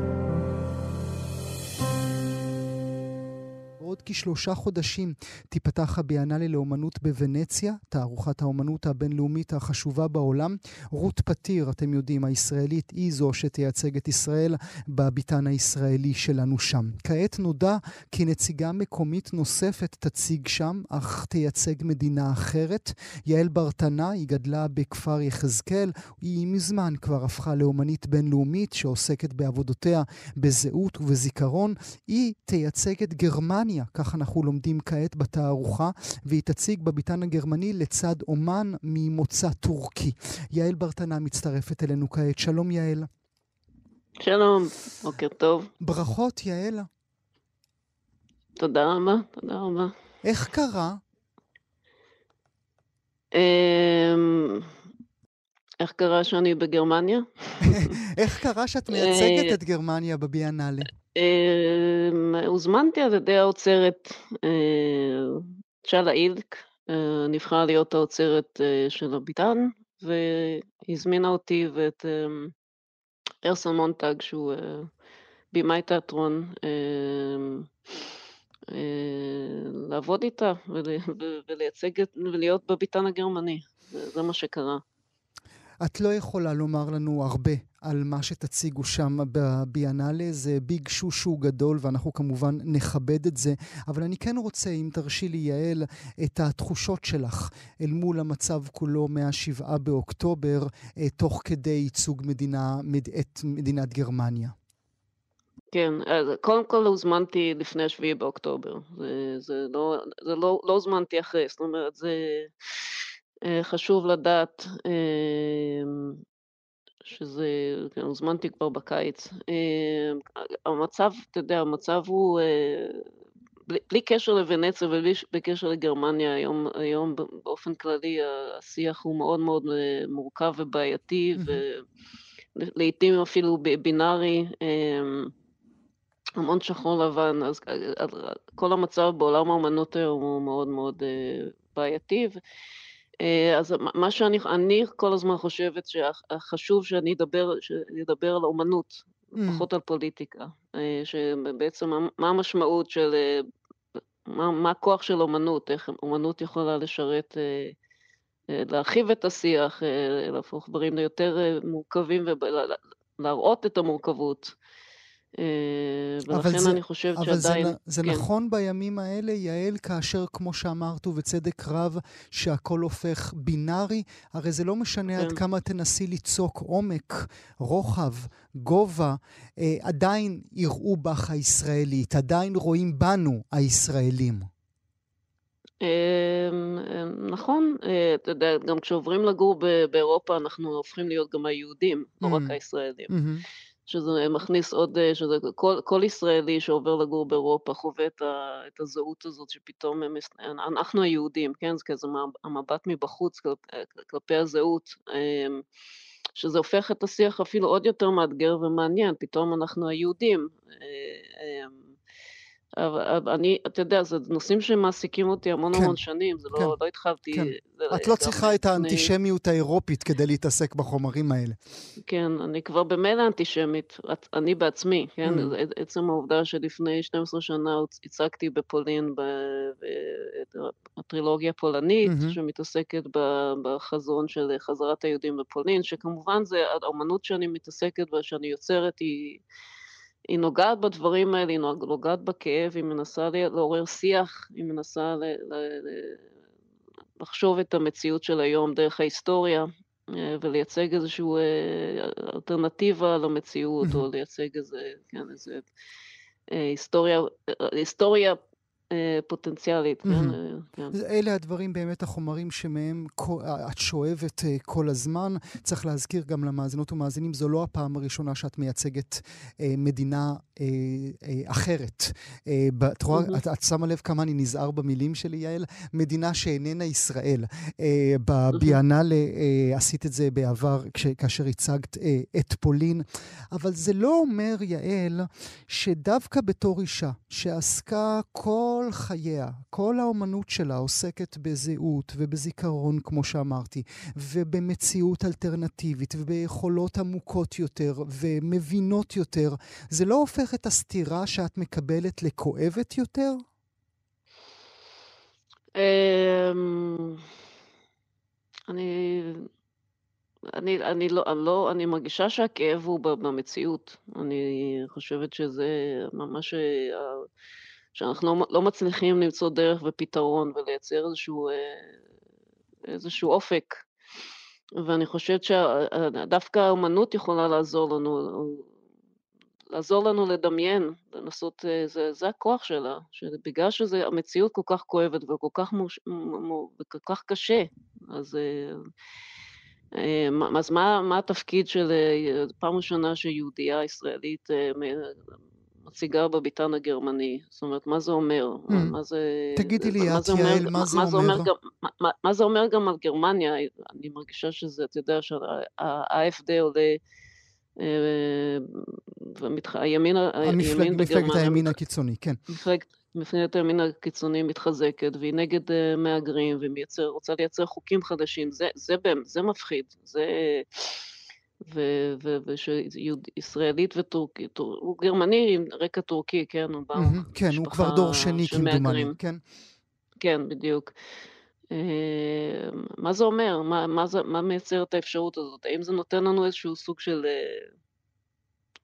כשלושה חודשים תיפתח הביאנלה לאומנות בוונציה, תערוכת האומנות הבינלאומית החשובה בעולם. רות פתיר, אתם יודעים, הישראלית, היא זו שתייצג את ישראל בביתן הישראלי שלנו שם. כעת נודע כי נציגה מקומית נוספת תציג שם, אך תייצג מדינה אחרת. יעל ברטנה, היא גדלה בכפר יחזקאל, היא מזמן כבר הפכה לאומנית בינלאומית שעוסקת בעבודותיה בזהות ובזיכרון. היא תייצג את גרמניה כך אנחנו לומדים כעת בתערוכה, והיא תציג בביתן הגרמני לצד אומן ממוצא טורקי. יעל ברטנה מצטרפת אלינו כעת. שלום יעל. שלום, בוקר טוב. ברכות יעל. תודה רבה, תודה רבה. איך קרה? אמ, איך קרה שאני בגרמניה? איך קרה שאת מייצגת את גרמניה בביאנלה? אמ, הוזמנתי על ידי האוצרת אה, צ'אלה אילק, אה, נבחרה להיות האוצרת אה, של הביטן, והזמינה אותי ואת אמ, ארסון מונטג, שהוא במאי תיאטרון, לעבוד איתה ולייצג ולהיות בביתן הגרמני. זה מה שקרה. את לא יכולה לומר לנו הרבה על מה שתציגו שם בביאנלה, זה ביג שושו גדול ואנחנו כמובן נכבד את זה, אבל אני כן רוצה, אם תרשי לי, יעל, את התחושות שלך אל מול המצב כולו מה-7 באוקטובר, אה, תוך כדי ייצוג מדינה, את מדינת גרמניה. כן, אז קודם כל הוזמנתי לפני 7 באוקטובר, זה, זה לא, זה לא, לא הוזמנתי אחרי, זאת אומרת, זה... חשוב לדעת שזה, כן, הוזמנתי כבר בקיץ. המצב, אתה יודע, המצב הוא, בלי, בלי קשר לוונציה ובלי קשר לגרמניה, היום, היום באופן כללי השיח הוא מאוד מאוד מורכב ובעייתי, ולעיתים אפילו בינארי. המון שחור לבן, אז כל המצב בעולם האומנות היום הוא מאוד מאוד בעייתי. אה, אז מה שאני אני כל הזמן חושבת שחשוב שאני אדבר, אדבר על אומנות, mm. פחות על פוליטיקה. אה, שבעצם מה המשמעות של, אה, מה, מה הכוח של אומנות, איך אומנות יכולה לשרת, להרחיב את השיח, להפוך דברים ליותר מורכבים ולהראות את המורכבות. אה, ולכן זה, אני חושבת אבל שעדיין... אבל זה, זה כן. נכון בימים האלה, יעל, כאשר, כמו שאמרת, ובצדק רב, שהכל הופך בינארי? הרי זה לא משנה כן. עד כמה תנסי ליצוק עומק, רוחב, גובה, אה, עדיין יראו בך הישראלית, עדיין רואים בנו הישראלים. אמ, אמ, נכון, אה, אתה יודע, גם כשעוברים לגור באירופה אנחנו הופכים להיות גם היהודים, לא רק mm-hmm. הישראלים. שזה מכניס עוד, אה, שזה כל, כל ישראלי שעובר לגור באירופה חווה את, ה, את הזהות הזאת שפתאום הם, אנחנו היהודים, כן? זה כזה המבט מבחוץ כל, כלפי הזהות, אמ, שזה הופך את השיח אפילו עוד יותר מאתגר ומעניין, פתאום אנחנו היהודים. אני, אתה יודע, זה נושאים שמעסיקים אותי המון כן, המון שנים, זה לא, כן, לא, התחלתי... כן. את לא צריכה את האנטישמיות האירופית כדי להתעסק בחומרים האלה. כן, אני כבר במילא אנטישמית, אני בעצמי, כן? Mm. עצם העובדה שלפני 12 שנה הצגתי בפולין בטרילוגיה הפולנית, mm-hmm. שמתעסקת בחזון של חזרת היהודים בפולין, שכמובן זה, האומנות שאני מתעסקת בה, שאני יוצרת, היא... היא נוגעת בדברים האלה, היא נוגעת בכאב, היא מנסה לעורר שיח, היא מנסה ל, ל, ל, לחשוב את המציאות של היום דרך ההיסטוריה, אה, ולייצג איזושהי אה, אלטרנטיבה למציאות, או לייצג איזה, כן, איזה אה, היסטוריה, היסטוריה פוטנציאלית, כן? אה, כן. אלה הדברים, באמת החומרים שמהם את שואבת אה, כל הזמן. צריך להזכיר גם למאזינות ומאזינים, זו לא הפעם הראשונה שאת מייצגת מדינה אחרת. את רואה, את שמה לב כמה אני נזהר במילים שלי, יעל? מדינה שאיננה ישראל. בביאנלה עשית את זה בעבר, כאשר הצגת את פולין. אבל זה לא אומר, יעל, שדווקא בתור אישה שעסקה כל... כל חייה, כל האומנות שלה עוסקת בזהות ובזיכרון, כמו שאמרתי, ובמציאות אלטרנטיבית וביכולות עמוקות יותר ומבינות יותר, זה לא הופך את הסתירה שאת מקבלת לכואבת יותר? אמ, אני... אני, אני, לא, אני לא, אני מרגישה שהכאב הוא במציאות. אני חושבת שזה ממש שאנחנו לא, לא מצליחים למצוא דרך ופתרון ולייצר איזשהו, אה, איזשהו אופק. ואני חושבת שדווקא האומנות יכולה לעזור לנו, לעזור לנו לדמיין, לנסות, אה, זה, זה הכוח שלה, שבגלל שהמציאות כל כך כואבת וכל כך, מוש, וכל כך קשה, אז, אה, אז מה, מה התפקיד של פעם ראשונה שיהודייה ישראלית מציגה בביתן הגרמני. זאת אומרת, מה זה אומר? Mm. מה זה... תגידי לי, את, יעל, מה זה אומר? מה זה אומר גם על גרמניה? אני מרגישה שזה, אתה יודע, שה-AFD עולה... אה, והימין בגרמניה... מפלגת הימין הקיצוני, כן. מפלגת הימין הקיצוני מתחזקת, והיא נגד uh, מהגרים, והיא רוצה לייצר חוקים חדשים. זה, זה, זה מפחיד. זה... ושישראלית וטורקית, הוא גרמני עם רקע טורקי, כן? הוא בא כן, הוא כבר דור שני כמדומני, כן. כן, בדיוק. מה זה אומר? מה, מה, זה, מה מייצר את האפשרות הזאת? האם זה נותן לנו איזשהו סוג של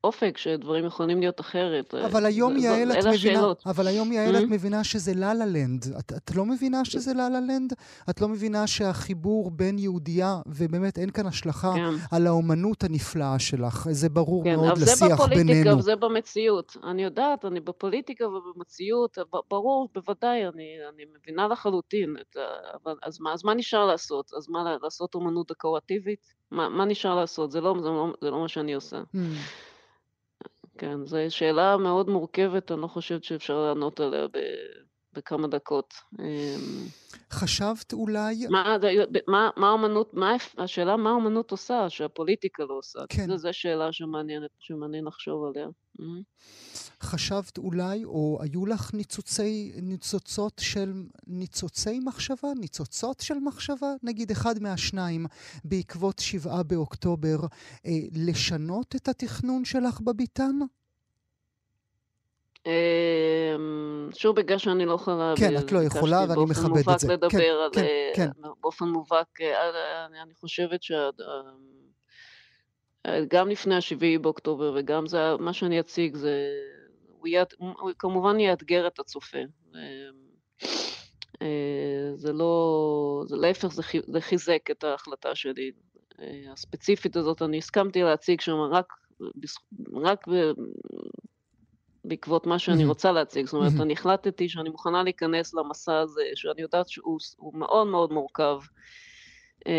אופק שדברים יכולים להיות אחרת. אבל היום זה, יעל את מבינה, אבל היום יעל את mm-hmm. מבינה שזה לה לה לנד. את, את לא מבינה שזה לה לה לנד? את לא מבינה שהחיבור בין יהודייה, ובאמת אין כאן השלכה כן. על האומנות הנפלאה שלך. זה ברור כן, מאוד לשיח בינינו. אבל זה בפוליטיקה וזה במציאות. אני יודעת, אני בפוליטיקה ובמציאות, ברור, בוודאי, אני, אני מבינה לחלוטין. את, אבל אז מה, אז מה נשאר לעשות? אז מה, לעשות אומנות דקורטיבית? מה, מה נשאר לעשות? זה לא, זה לא, זה לא מה שאני עושה. Mm. כן, זו שאלה מאוד מורכבת, אני לא חושבת שאפשר לענות עליה ב... בכמה דקות. אמ, חשבת אולי... מה, מה, מה אמנות, מה, השאלה מה האמנות עושה, שהפוליטיקה לא עושה. כן. זו שאלה שמעניין, שמעניין לחשוב עליה. חשבת אולי, או היו לך ניצוצי, ניצוצות של, ניצוצי מחשבה? ניצוצות של מחשבה? נגיד אחד מהשניים, בעקבות שבעה באוקטובר, אה, לשנות את התכנון שלך בביתן? אמ, שוב, בגלל שאני לא יכולה... כן, את לא יכולה, ואני מכבד את זה. באופן מובהק לדבר כן, על... כן, אה, כן. באופן מובהק, אה, אני חושבת ש... אה, גם לפני השבעי באוקטובר וגם זה, מה שאני אציג זה, הוא, יד, הוא כמובן יאתגר את הצופה. זה לא, זה להפך, זה, זה חיזק את ההחלטה שלי. הספציפית הזאת, אני הסכמתי להציג שם רק, רק בעקבות מה שאני רוצה להציג. זאת אומרת, אני החלטתי שאני מוכנה להיכנס למסע הזה, שאני יודעת שהוא מאוד מאוד מורכב. אה,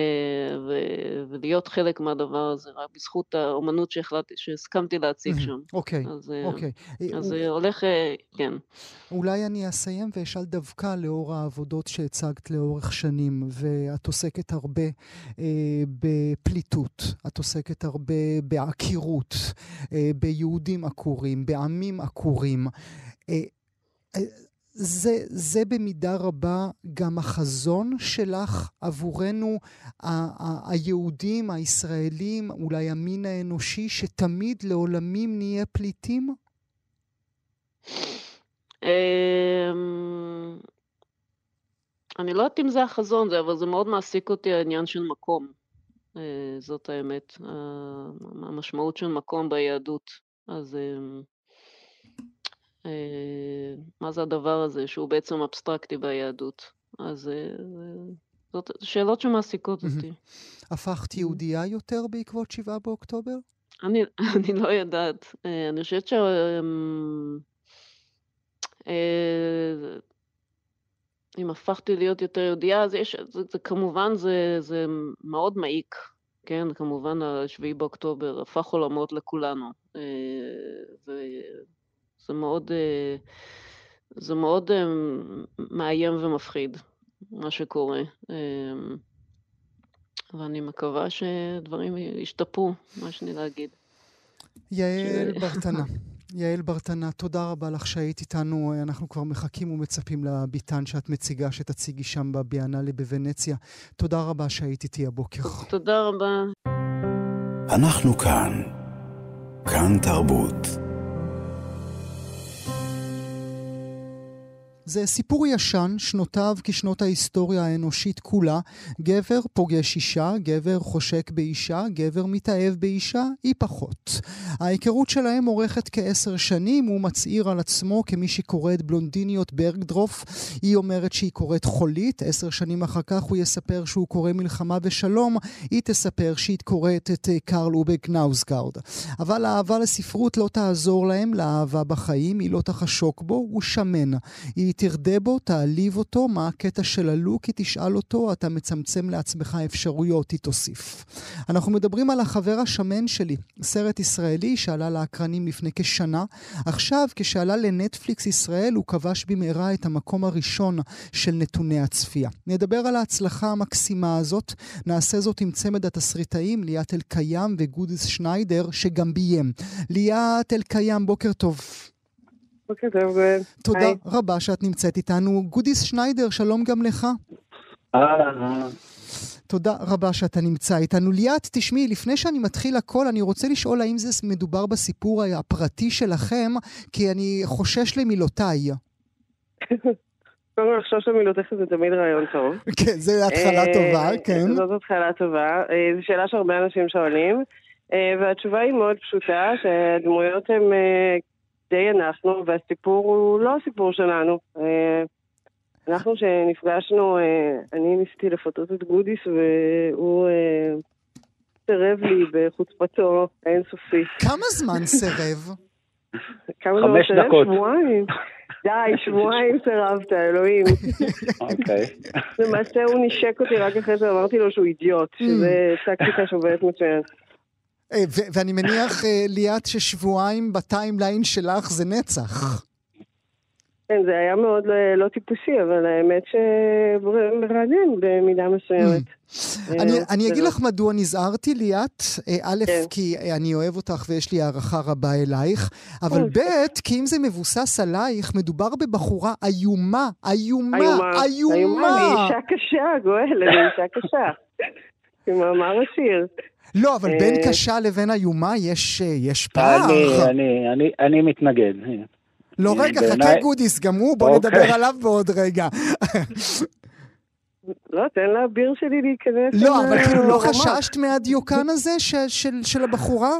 ולהיות חלק מהדבר הזה, רק בזכות האומנות שהחלטתי, שהסכמתי להציג שם. אוקיי, אוקיי. אז זה הולך, כן. אולי אני אסיים ואשאל דווקא לאור העבודות שהצגת לאורך שנים, ואת עוסקת הרבה אה, בפליטות, את עוסקת הרבה בעקירות, אה, ביהודים עקורים, בעמים עקורים. זה, זה במידה רבה גם החזון שלך עבורנו, ה- ה- היהודים, הישראלים, אולי המין האנושי, שתמיד לעולמים נהיה פליטים? אמ, אני לא יודעת אם זה החזון, אבל זה מאוד מעסיק אותי העניין של מקום. אה, זאת האמת. המשמעות של מקום ביהדות. אז אמ, מה זה הדבר הזה שהוא בעצם אבסטרקטי ביהדות. אז אה, זאת שאלות שמעסיקות אותי. הפכת יהודייה יותר בעקבות שבעה באוקטובר? אני, אני לא יודעת. אה, אני חושבת ש... אמ, אם הפכתי להיות יותר יהודייה, אז יש, זה, זה כמובן, זה, זה מאוד מעיק, כן? כמובן, השביעי באוקטובר הפך עולמות לכולנו. ו... זה מאוד, אה, זה מאוד אה, מאיים ומפחיד, מה שקורה. אה, ואני מקווה שדברים ישתפרו, מה שאני להגיד. יעל ש... ברטנה. יעל ברטנה, תודה רבה לך שהיית איתנו. אנחנו כבר מחכים ומצפים לביתן שאת מציגה, שתציגי שם בביאנלי בוונציה. תודה רבה שהיית איתי הבוקר. תודה רבה. אנחנו כאן. כאן תרבות. זה סיפור ישן, שנותיו כשנות ההיסטוריה האנושית כולה. גבר פוגש אישה, גבר חושק באישה, גבר מתאהב באישה, היא פחות. ההיכרות שלהם אורכת כעשר שנים, הוא מצהיר על עצמו כמי שקוראת בלונדיניות ברגדרוף. היא אומרת שהיא קוראת חולית, עשר שנים אחר כך הוא יספר שהוא קורא מלחמה ושלום, היא תספר שהיא קוראת את אה, קרל אובק נאוסגרד. אבל האהבה לספרות לא תעזור להם לאהבה בחיים, היא לא תחשוק בו, הוא שמן. היא תרדה בו, תעליב אותו, מה הקטע של הלוק, היא תשאל אותו, אתה מצמצם לעצמך אפשרויות, היא תוסיף. אנחנו מדברים על החבר השמן שלי, סרט ישראלי שעלה לאקרנים לפני כשנה. עכשיו, כשעלה לנטפליקס ישראל, הוא כבש במהרה את המקום הראשון של נתוני הצפייה. נדבר על ההצלחה המקסימה הזאת, נעשה זאת עם צמד התסריטאים ליאת אלקיים וגודיס שניידר, שגם ביים. ליאת אלקיים, בוקר טוב. בוקר טוב, גואל. תודה היי. רבה שאת נמצאת איתנו. גודיס שניידר, שלום גם לך. אהלן. תודה רבה שאתה נמצא איתנו. ליאת, תשמעי, לפני שאני מתחיל הכל, אני רוצה לשאול האם זה מדובר בסיפור הפרטי שלכם, כי אני חושש למילותיי. קודם כל לחשוש למילותיך זה תמיד רעיון טוב. כן, זו התחלה אה, טובה, כן. זאת התחלה טובה. אה, זו שאלה שהרבה אנשים שואלים, אה, והתשובה היא מאוד פשוטה, שהדמויות הן די אנחנו, והסיפור הוא לא הסיפור שלנו. אנחנו כשנפגשנו, אני ניסיתי לפתות את גודיס והוא סירב לי בחוצפתו האינסופית. כמה זמן סירב? כמה זמן סירב? שבועיים. די, שבועיים סירבת, אלוהים. אוקיי. למעשה הוא נשק אותי רק אחרי זה, אמרתי לו שהוא אידיוט, שזה טקטיקה שעובדת מצוין. אה, ואני מניח, אה, ליאת, ששבועיים בטיימליין שלך זה נצח. כן, זה היה מאוד לא, לא טיפוסי, אבל האמת שמרענן במידה מסוימת. Mm. אני, אה, אגיד לך מדוע נזהרתי, ליאת. אה, א', כן. כי אני אוהב אותך ויש לי הערכה רבה אלייך, אבל ב', כי אם זה מבוסס עלייך, מדובר בבחורה איומה, איומה, איומה. איומה, אני אישה קשה, גואל, אני אישה קשה. כמאמר השיר. לא, אבל בין אה, קשה לבין איומה יש פער. אני מתנגד. לא, רגע, חכה גודיס, גם הוא, בוא אוקיי. נדבר עליו בעוד רגע. לא, תן לאביר שלי להיכנס. לא, אבל כאילו לא חששת מהדיוקן הזה של הבחורה?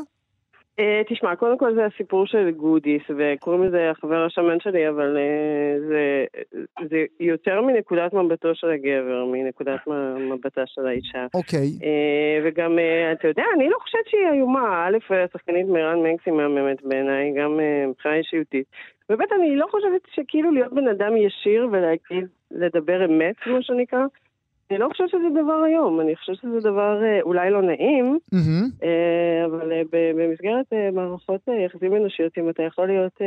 Uh, תשמע, קודם כל זה הסיפור של גודיס, וקוראים לזה החבר השמן שלי, אבל uh, זה, זה יותר מנקודת מבטו של הגבר, מנקודת מבטה של האישה. אוקיי. Okay. Uh, וגם, אתה יודע, אני לא חושבת שהיא איומה. א', השחקנית מירן מנקס היא מהממת בעיניי, גם מבחינה אישיותית. וב', אני לא חושבת שכאילו להיות בן אדם ישיר ולהגיד, לדבר אמת, כמו שנקרא, אני לא חושבת שזה דבר היום, אני חושבת שזה דבר אה, אולי לא נעים, mm-hmm. אבל אה, במסגרת מערכות יחסים אנושיות, אם אתה יכול להיות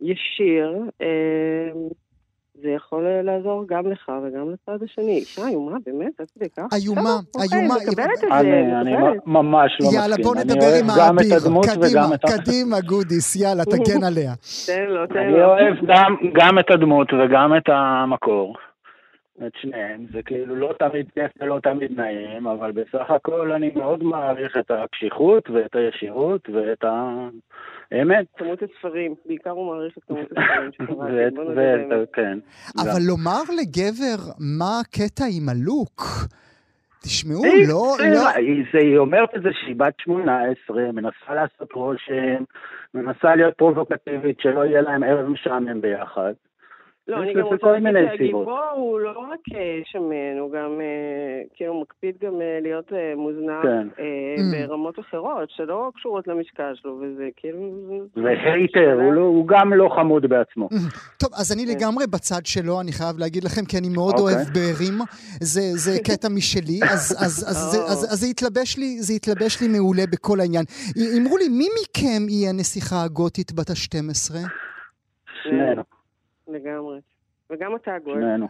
ישיר, זה יכול לעזור גם לך וגם לצד השני. אישה איומה, באמת, עד כדי כך? איומה, איומה. אני מקבלת את זה, אני ממש לא מסכים. יאללה, בוא נדבר עם האביר. קדימה, קדימה, גודיס, יאללה, תגן עליה. תן לו, תן לו. אני אוהב גם את הדמות וגם את המקור. את שניהם, זה כאילו לא תמיד כיף ולא תמיד נעים, אבל בסך הכל אני מאוד מעריך את הקשיחות ואת הישירות ואת האמת. כמות הספרים, בעיקר הוא מעריך את כמות הספרים שקראתי, כן. אבל לומר לגבר מה הקטע עם הלוק? תשמעו, לא, לא... היא אומרת את זה שהיא בת 18, מנסה לעשות רושם, מנסה להיות פרובוקטיבית, שלא יהיה להם ערב משעמם ביחד. לא, אני גם רוצה להגיד שהגיבור הוא לא רק אה, שמן, הוא גם, אה, כאילו, מקפיד גם אה, להיות מוזנח כן. mm. ברמות אחרות, שלא קשורות למשקל שלו, וזה כאילו... והייטר, הוא, לא, הוא גם לא חמוד בעצמו. Mm. טוב, אז אני כן. לגמרי בצד שלו, אני חייב להגיד לכם, כי אני מאוד אוקיי. אוהב בארים, זה, זה קטע משלי, אז, אז, אז, אז, אז, אז זה, התלבש לי, זה התלבש לי מעולה בכל העניין. אמרו לי, מי מכם היא הנסיכה הגותית בת ה-12? שנינו. לגמרי. וגם אתה, גואל. שנינו.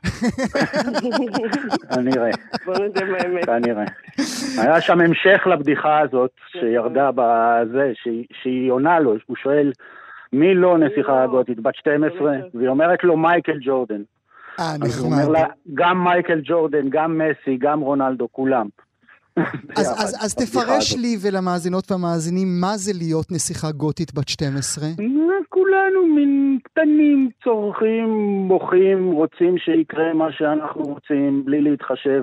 כנראה. בוא נדע באמת. כנראה. היה שם המשך לבדיחה הזאת, שירדה בזה, שהיא עונה לו, הוא שואל, מי לא נסיכה הגותית? בת 12? והיא אומרת לו מייקל ג'ורדן. אה, נחמד. הוא אומר לה, גם מייקל ג'ורדן, גם מסי, גם רונלדו, כולם. אז, אז, אז תפרש לי ולמאזינות והמאזינים מה זה להיות נסיכה גותית בת 12. כולנו מין קטנים, צורכים, מוחים, רוצים שיקרה מה שאנחנו רוצים, בלי להתחשב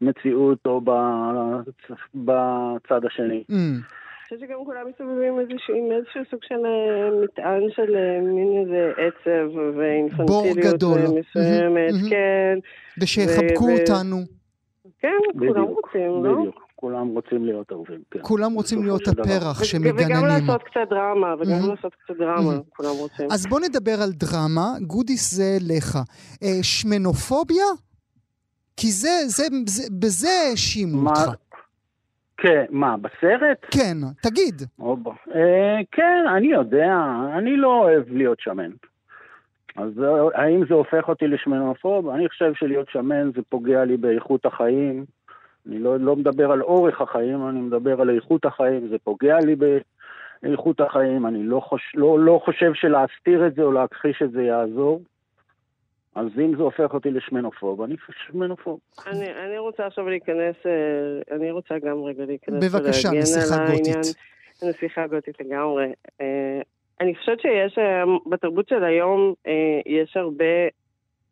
במציאות או בצד השני. Mm. אני חושבת שגם כולם מסתובבים עם איזשהו סוג של אה, מטען של אה, מין איזה עצב ואינפנטיליות מסוימת, כן. ושיחבקו אותנו. כן, כולם רוצים, לא? בדיוק. כולם רוצים להיות אהובים, כן. כולם רוצים להיות הפרח שמגננים. וגם לעשות קצת דרמה, וגם mm-hmm. לעשות קצת דרמה, mm-hmm. כולם רוצים. אז בוא נדבר על דרמה. גודיס זה לך. אה, שמנופוביה? כי זה, זה, זה, בזה האשימו אותך. כן, מה, בסרט? כן, תגיד. אה, כן, אני יודע, אני לא אוהב להיות שמן. אז האם זה הופך אותי לשמנופוב? אני חושב שלהיות שמן זה פוגע לי באיכות החיים. אני לא, לא מדבר על אורך החיים, אני מדבר על איכות החיים, זה פוגע לי באיכות החיים, אני לא, חוש, לא, לא חושב שלהסתיר את זה או להכחיש את זה יעזור. אז אם זה הופך אותי לשמנופוב, אני שמנופוב. אני, אני רוצה עכשיו להיכנס, אה, אני רוצה גם רגע להיכנס בבקשה, נסיכה גותית. נסיכה גותית לגמרי. אה, אני חושבת שיש, בתרבות של היום, יש הרבה,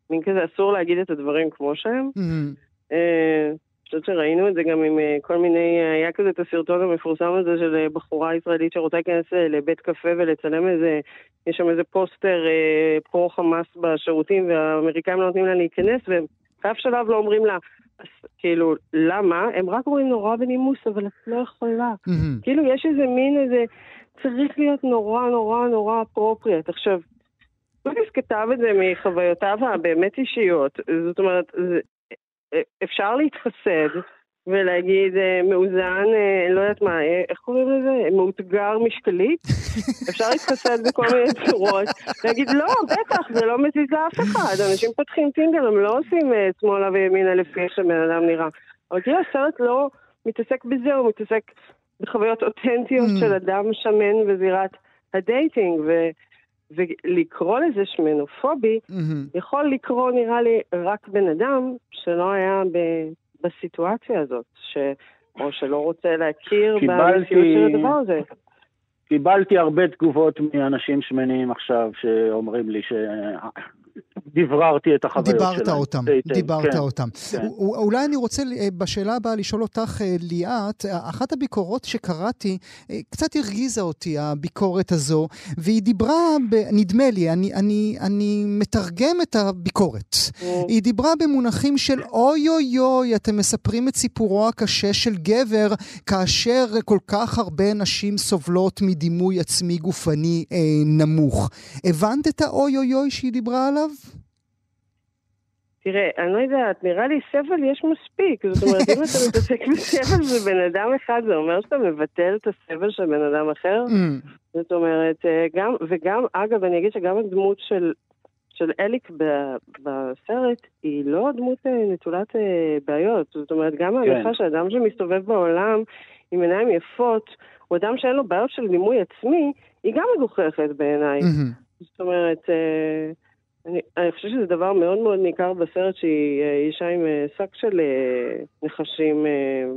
מין כזה אסור להגיד את הדברים כמו שהם. Mm-hmm. חושבת שראינו את זה גם עם אה, כל מיני, אה, היה כזה את הסרטון המפורסם הזה של אה, בחורה ישראלית שרוצה להיכנס לבית קפה ולצלם איזה, יש שם איזה פוסטר פרו חמאס בשירותים והאמריקאים לא נותנים לה להיכנס והם באף שלב לא אומרים לה, כאילו, למה? הם רק אומרים נורא בנימוס, אבל את לא יכולה. Mm-hmm. כאילו, יש איזה מין איזה, צריך להיות נורא נורא נורא אפרופריאט. עכשיו, לוקיס כתב את זה מחוויותיו הבאמת אישיות. זאת אומרת, זה, אפשר להתחסד ולהגיד אה, מאוזן, אה, לא יודעת מה, אה, איך קוראים לזה? מאותגר משקלית? אפשר להתחסד בכל מיני צורות. להגיד, לא, בטח, זה לא מזיז לאף אחד. אנשים פותחים טינדר, הם לא עושים שמאלה וימינה לפי איך שבן אדם נראה. אבל כאילו הסרט לא מתעסק בזה, הוא מתעסק בחוויות אותנטיות mm. של אדם שמן בזירת הדייטינג. ו... ולקרוא לזה שמנופובי, mm-hmm. יכול לקרוא, נראה לי, רק בן אדם שלא היה ב, בסיטואציה הזאת, ש, או שלא רוצה להכיר במציאות של הדבר הזה. קיבלתי הרבה תגובות מאנשים שמנים עכשיו, שאומרים לי ש... דבררתי את החוויות שלהם. דיברת אותם, דיברת כן, אותם. כן. אולי אני רוצה אה, בשאלה הבאה לשאול אותך, אה, ליאת, אחת הביקורות שקראתי, אה, קצת הרגיזה אותי הביקורת הזו, והיא דיברה, ב, נדמה לי, אני, אני, אני מתרגם את הביקורת. היא דיברה במונחים של אוי אוי אוי, אתם מספרים את סיפורו הקשה של גבר, כאשר כל כך הרבה נשים סובלות מדימוי עצמי גופני אה, נמוך. הבנת את האוי אוי אוי שהיא דיברה עליו? תראה, אני לא יודעת, נראה לי סבל יש מספיק. זאת אומרת, אם אתה מתעסק בסבל של בן אדם אחד, זה אומר שאתה מבטל את הסבל של בן אדם אחר. Mm. זאת אומרת, אה, גם, וגם, אגב, אני אגיד שגם הדמות של, של אליק בסרט היא לא דמות אה, נטולת אה, בעיות. זאת אומרת, גם ההנחה כן. שאדם שמסתובב בעולם עם עיניים יפות, הוא אדם שאין לו בעיות של דימוי עצמי, היא גם מגוחכת בעיניי. Mm-hmm. זאת אומרת, אני, אני חושבת שזה דבר מאוד מאוד ניכר בסרט שהיא אה, אישה עם אה, שק של אה, נחשים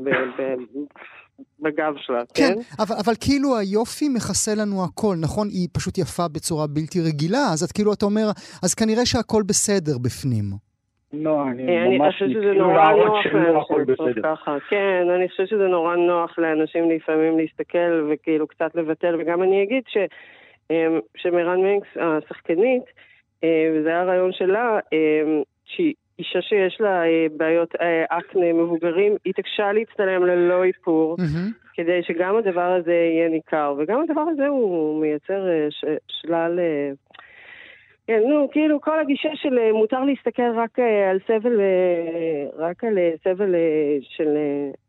ב, ב, בגב שלה, כן? כן, אבל, אבל כאילו היופי מכסה לנו הכל, נכון? היא פשוט יפה בצורה בלתי רגילה, אז את כאילו, אתה אומר, אז כנראה שהכל בסדר בפנים. לא, אני ממש ניסינו להראות שלא הכל בסדר. ככה. כן, אני חושבת שזה נורא נוח לאנשים לפעמים להסתכל וכאילו קצת לבטל, וגם אני אגיד ש, שמרן מנקס, השחקנית, אה, וזה היה הרעיון שלה, אה, שהיא אישה שיש לה אה, בעיות אקנה מבוגרים, היא התעקשה להצטלם ללא איפור, mm-hmm. כדי שגם הדבר הזה יהיה ניכר, וגם הדבר הזה הוא מייצר ש, שלל... כן, נו, כאילו כל הגישה של מותר להסתכל רק על סבל, רק על סבל של...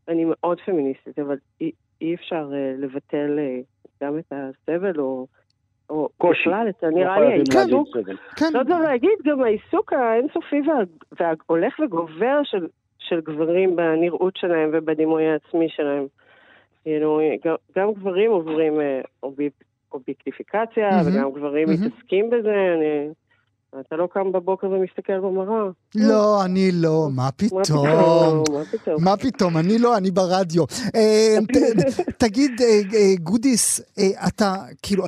אני מאוד פמיניסטית, אבל אי, אי אפשר לבטל גם את הסבל או או קושי. בכלל, אתה נראה לי העיסוק, כן. לא יודע להגיד, גם העיסוק האינסופי וההולך וגובר של, של גברים בנראות שלהם ובדימוי העצמי שלהם. כאילו, גם גברים עוברים אה, אובייקטיפיקציה, וגם גברים מתעסקים בזה, אני... אתה לא קם בבוקר ומסתכל במראה. לא, אני לא, מה פתאום? מה פתאום? אני לא, אני ברדיו. אה, תגיד, אה, אה, גודיס, אתה, כאילו,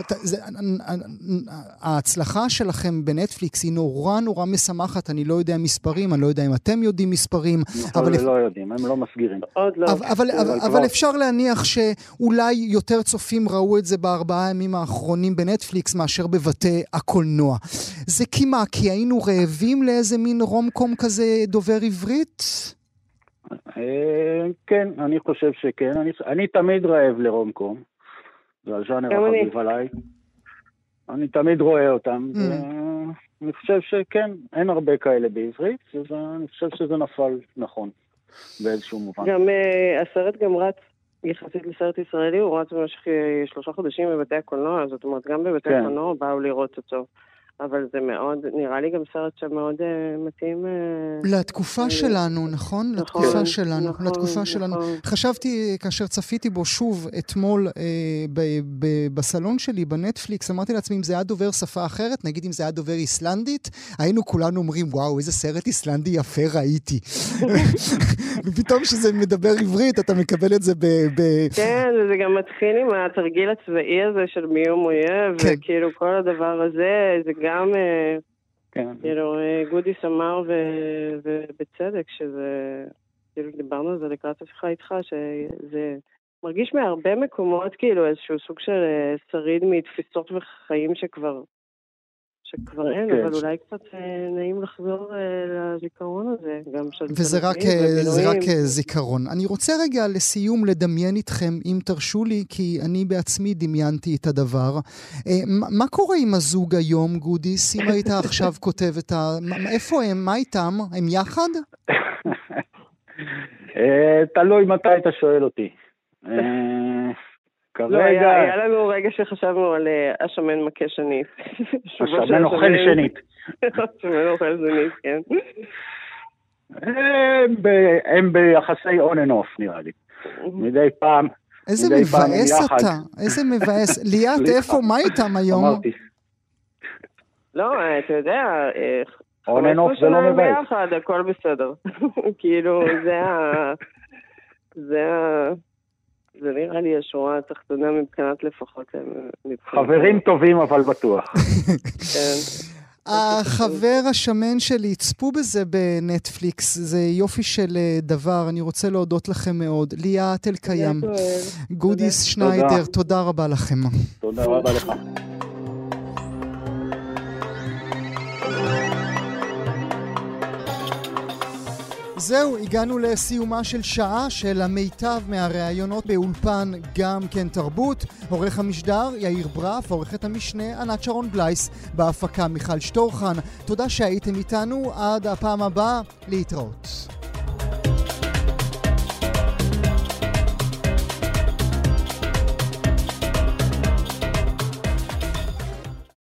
ההצלחה שלכם בנטפליקס היא נורא נורא משמחת, אני לא יודע מספרים, אני לא יודע אם אתם יודעים מספרים. אבל לא יודעים, הם לא מסגירים. לא. אבל אפשר להניח שאולי יותר צופים ראו את זה בארבעה הימים האחרונים בנטפליקס מאשר בבתי הקולנוע. זה כמעט... מה, כי היינו רעבים לאיזה מין רומקום כזה דובר עברית? אה, כן, אני חושב שכן. אני תמיד רעב לרומקום. זה הז'אנר החביב עליי. אני תמיד רואה אותם. Mm. אני חושב שכן, אין הרבה כאלה בעברית, ואני חושב שזה נפל נכון, באיזשהו מובן. גם אה, הסרט גם רץ יחסית לסרט ישראלי, הוא רץ במשך אה, שלושה חודשים בבתי הקולנוע, זאת אומרת, גם בבתי כן. הקולנוע באו לראות אותו. אבל זה מאוד, נראה לי גם סרט שמאוד uh, מתאים... Uh, לתקופה uh, שלנו, נכון? נכון? לתקופה שלנו, נכון, לתקופה שלנו. נכון. חשבתי, כאשר צפיתי בו שוב אתמול uh, ב- ב- בסלון שלי, בנטפליקס, אמרתי לעצמי, אם זה היה דובר שפה אחרת, נגיד אם זה היה דובר איסלנדית, היינו כולנו אומרים, וואו, איזה סרט איסלנדי יפה ראיתי. ופתאום כשזה מדבר עברית, אתה מקבל את זה ב... ב... כן, זה גם מתחיל עם התרגיל הצבאי הזה של מיום אויב, כן. וכאילו כל הדבר הזה, זה גם... אה, כן. כאילו, אה, גודיס אמר, ובצדק, שזה... כאילו, דיברנו על זה לקראת השיחה איתך, שזה מרגיש מהרבה מקומות, כאילו, איזשהו סוג של אה, שריד מתפיסות וחיים שכבר שכבר אין, כן. אבל אולי קצת אה, נעים לחזור אה, לזיכרון הזה, גם של... וזה רק, אה, זה רק זיכרון. אני רוצה רגע לסיום לדמיין איתכם, אם תרשו לי, כי אני בעצמי דמיינתי את הדבר. מה קורה עם הזוג היום, גודיס, אם היית עכשיו כותב את ה... איפה הם? מה איתם? הם יחד? תלוי מתי אתה שואל אותי. כרגע... לא, היה, היה לנו רגע שחשבנו על uh, השמן מכה שנית. השמן אוכל שנית. השמן אוכל שנית, כן. הם, ב, הם ביחסי on and off, נראה לי. מדי פעם, איזה מבאס אתה, איזה מבאס. ליאת, איפה, מה איתם היום? אמרתי. לא, אתה יודע, on and off זה לא מבאס. ביחד, הכל בסדר. כאילו, זה ה... זה ה... זה נראה לי השורה התחתונה מבחינת לפחות... אה, חברים טובים אבל בטוח. כן. החבר השמן שלי, צפו בזה בנטפליקס, זה יופי של אה, דבר, אני רוצה להודות לכם מאוד. ליאת אלקיים, גודיס שניידר, תודה רבה לכם. תודה רבה לך. זהו, הגענו לסיומה של שעה של המיטב מהראיונות באולפן גם כן תרבות. עורך המשדר יאיר ברף, עורכת המשנה ענת שרון בלייס, בהפקה מיכל שטורחן. תודה שהייתם איתנו, עד הפעם הבאה, להתראות.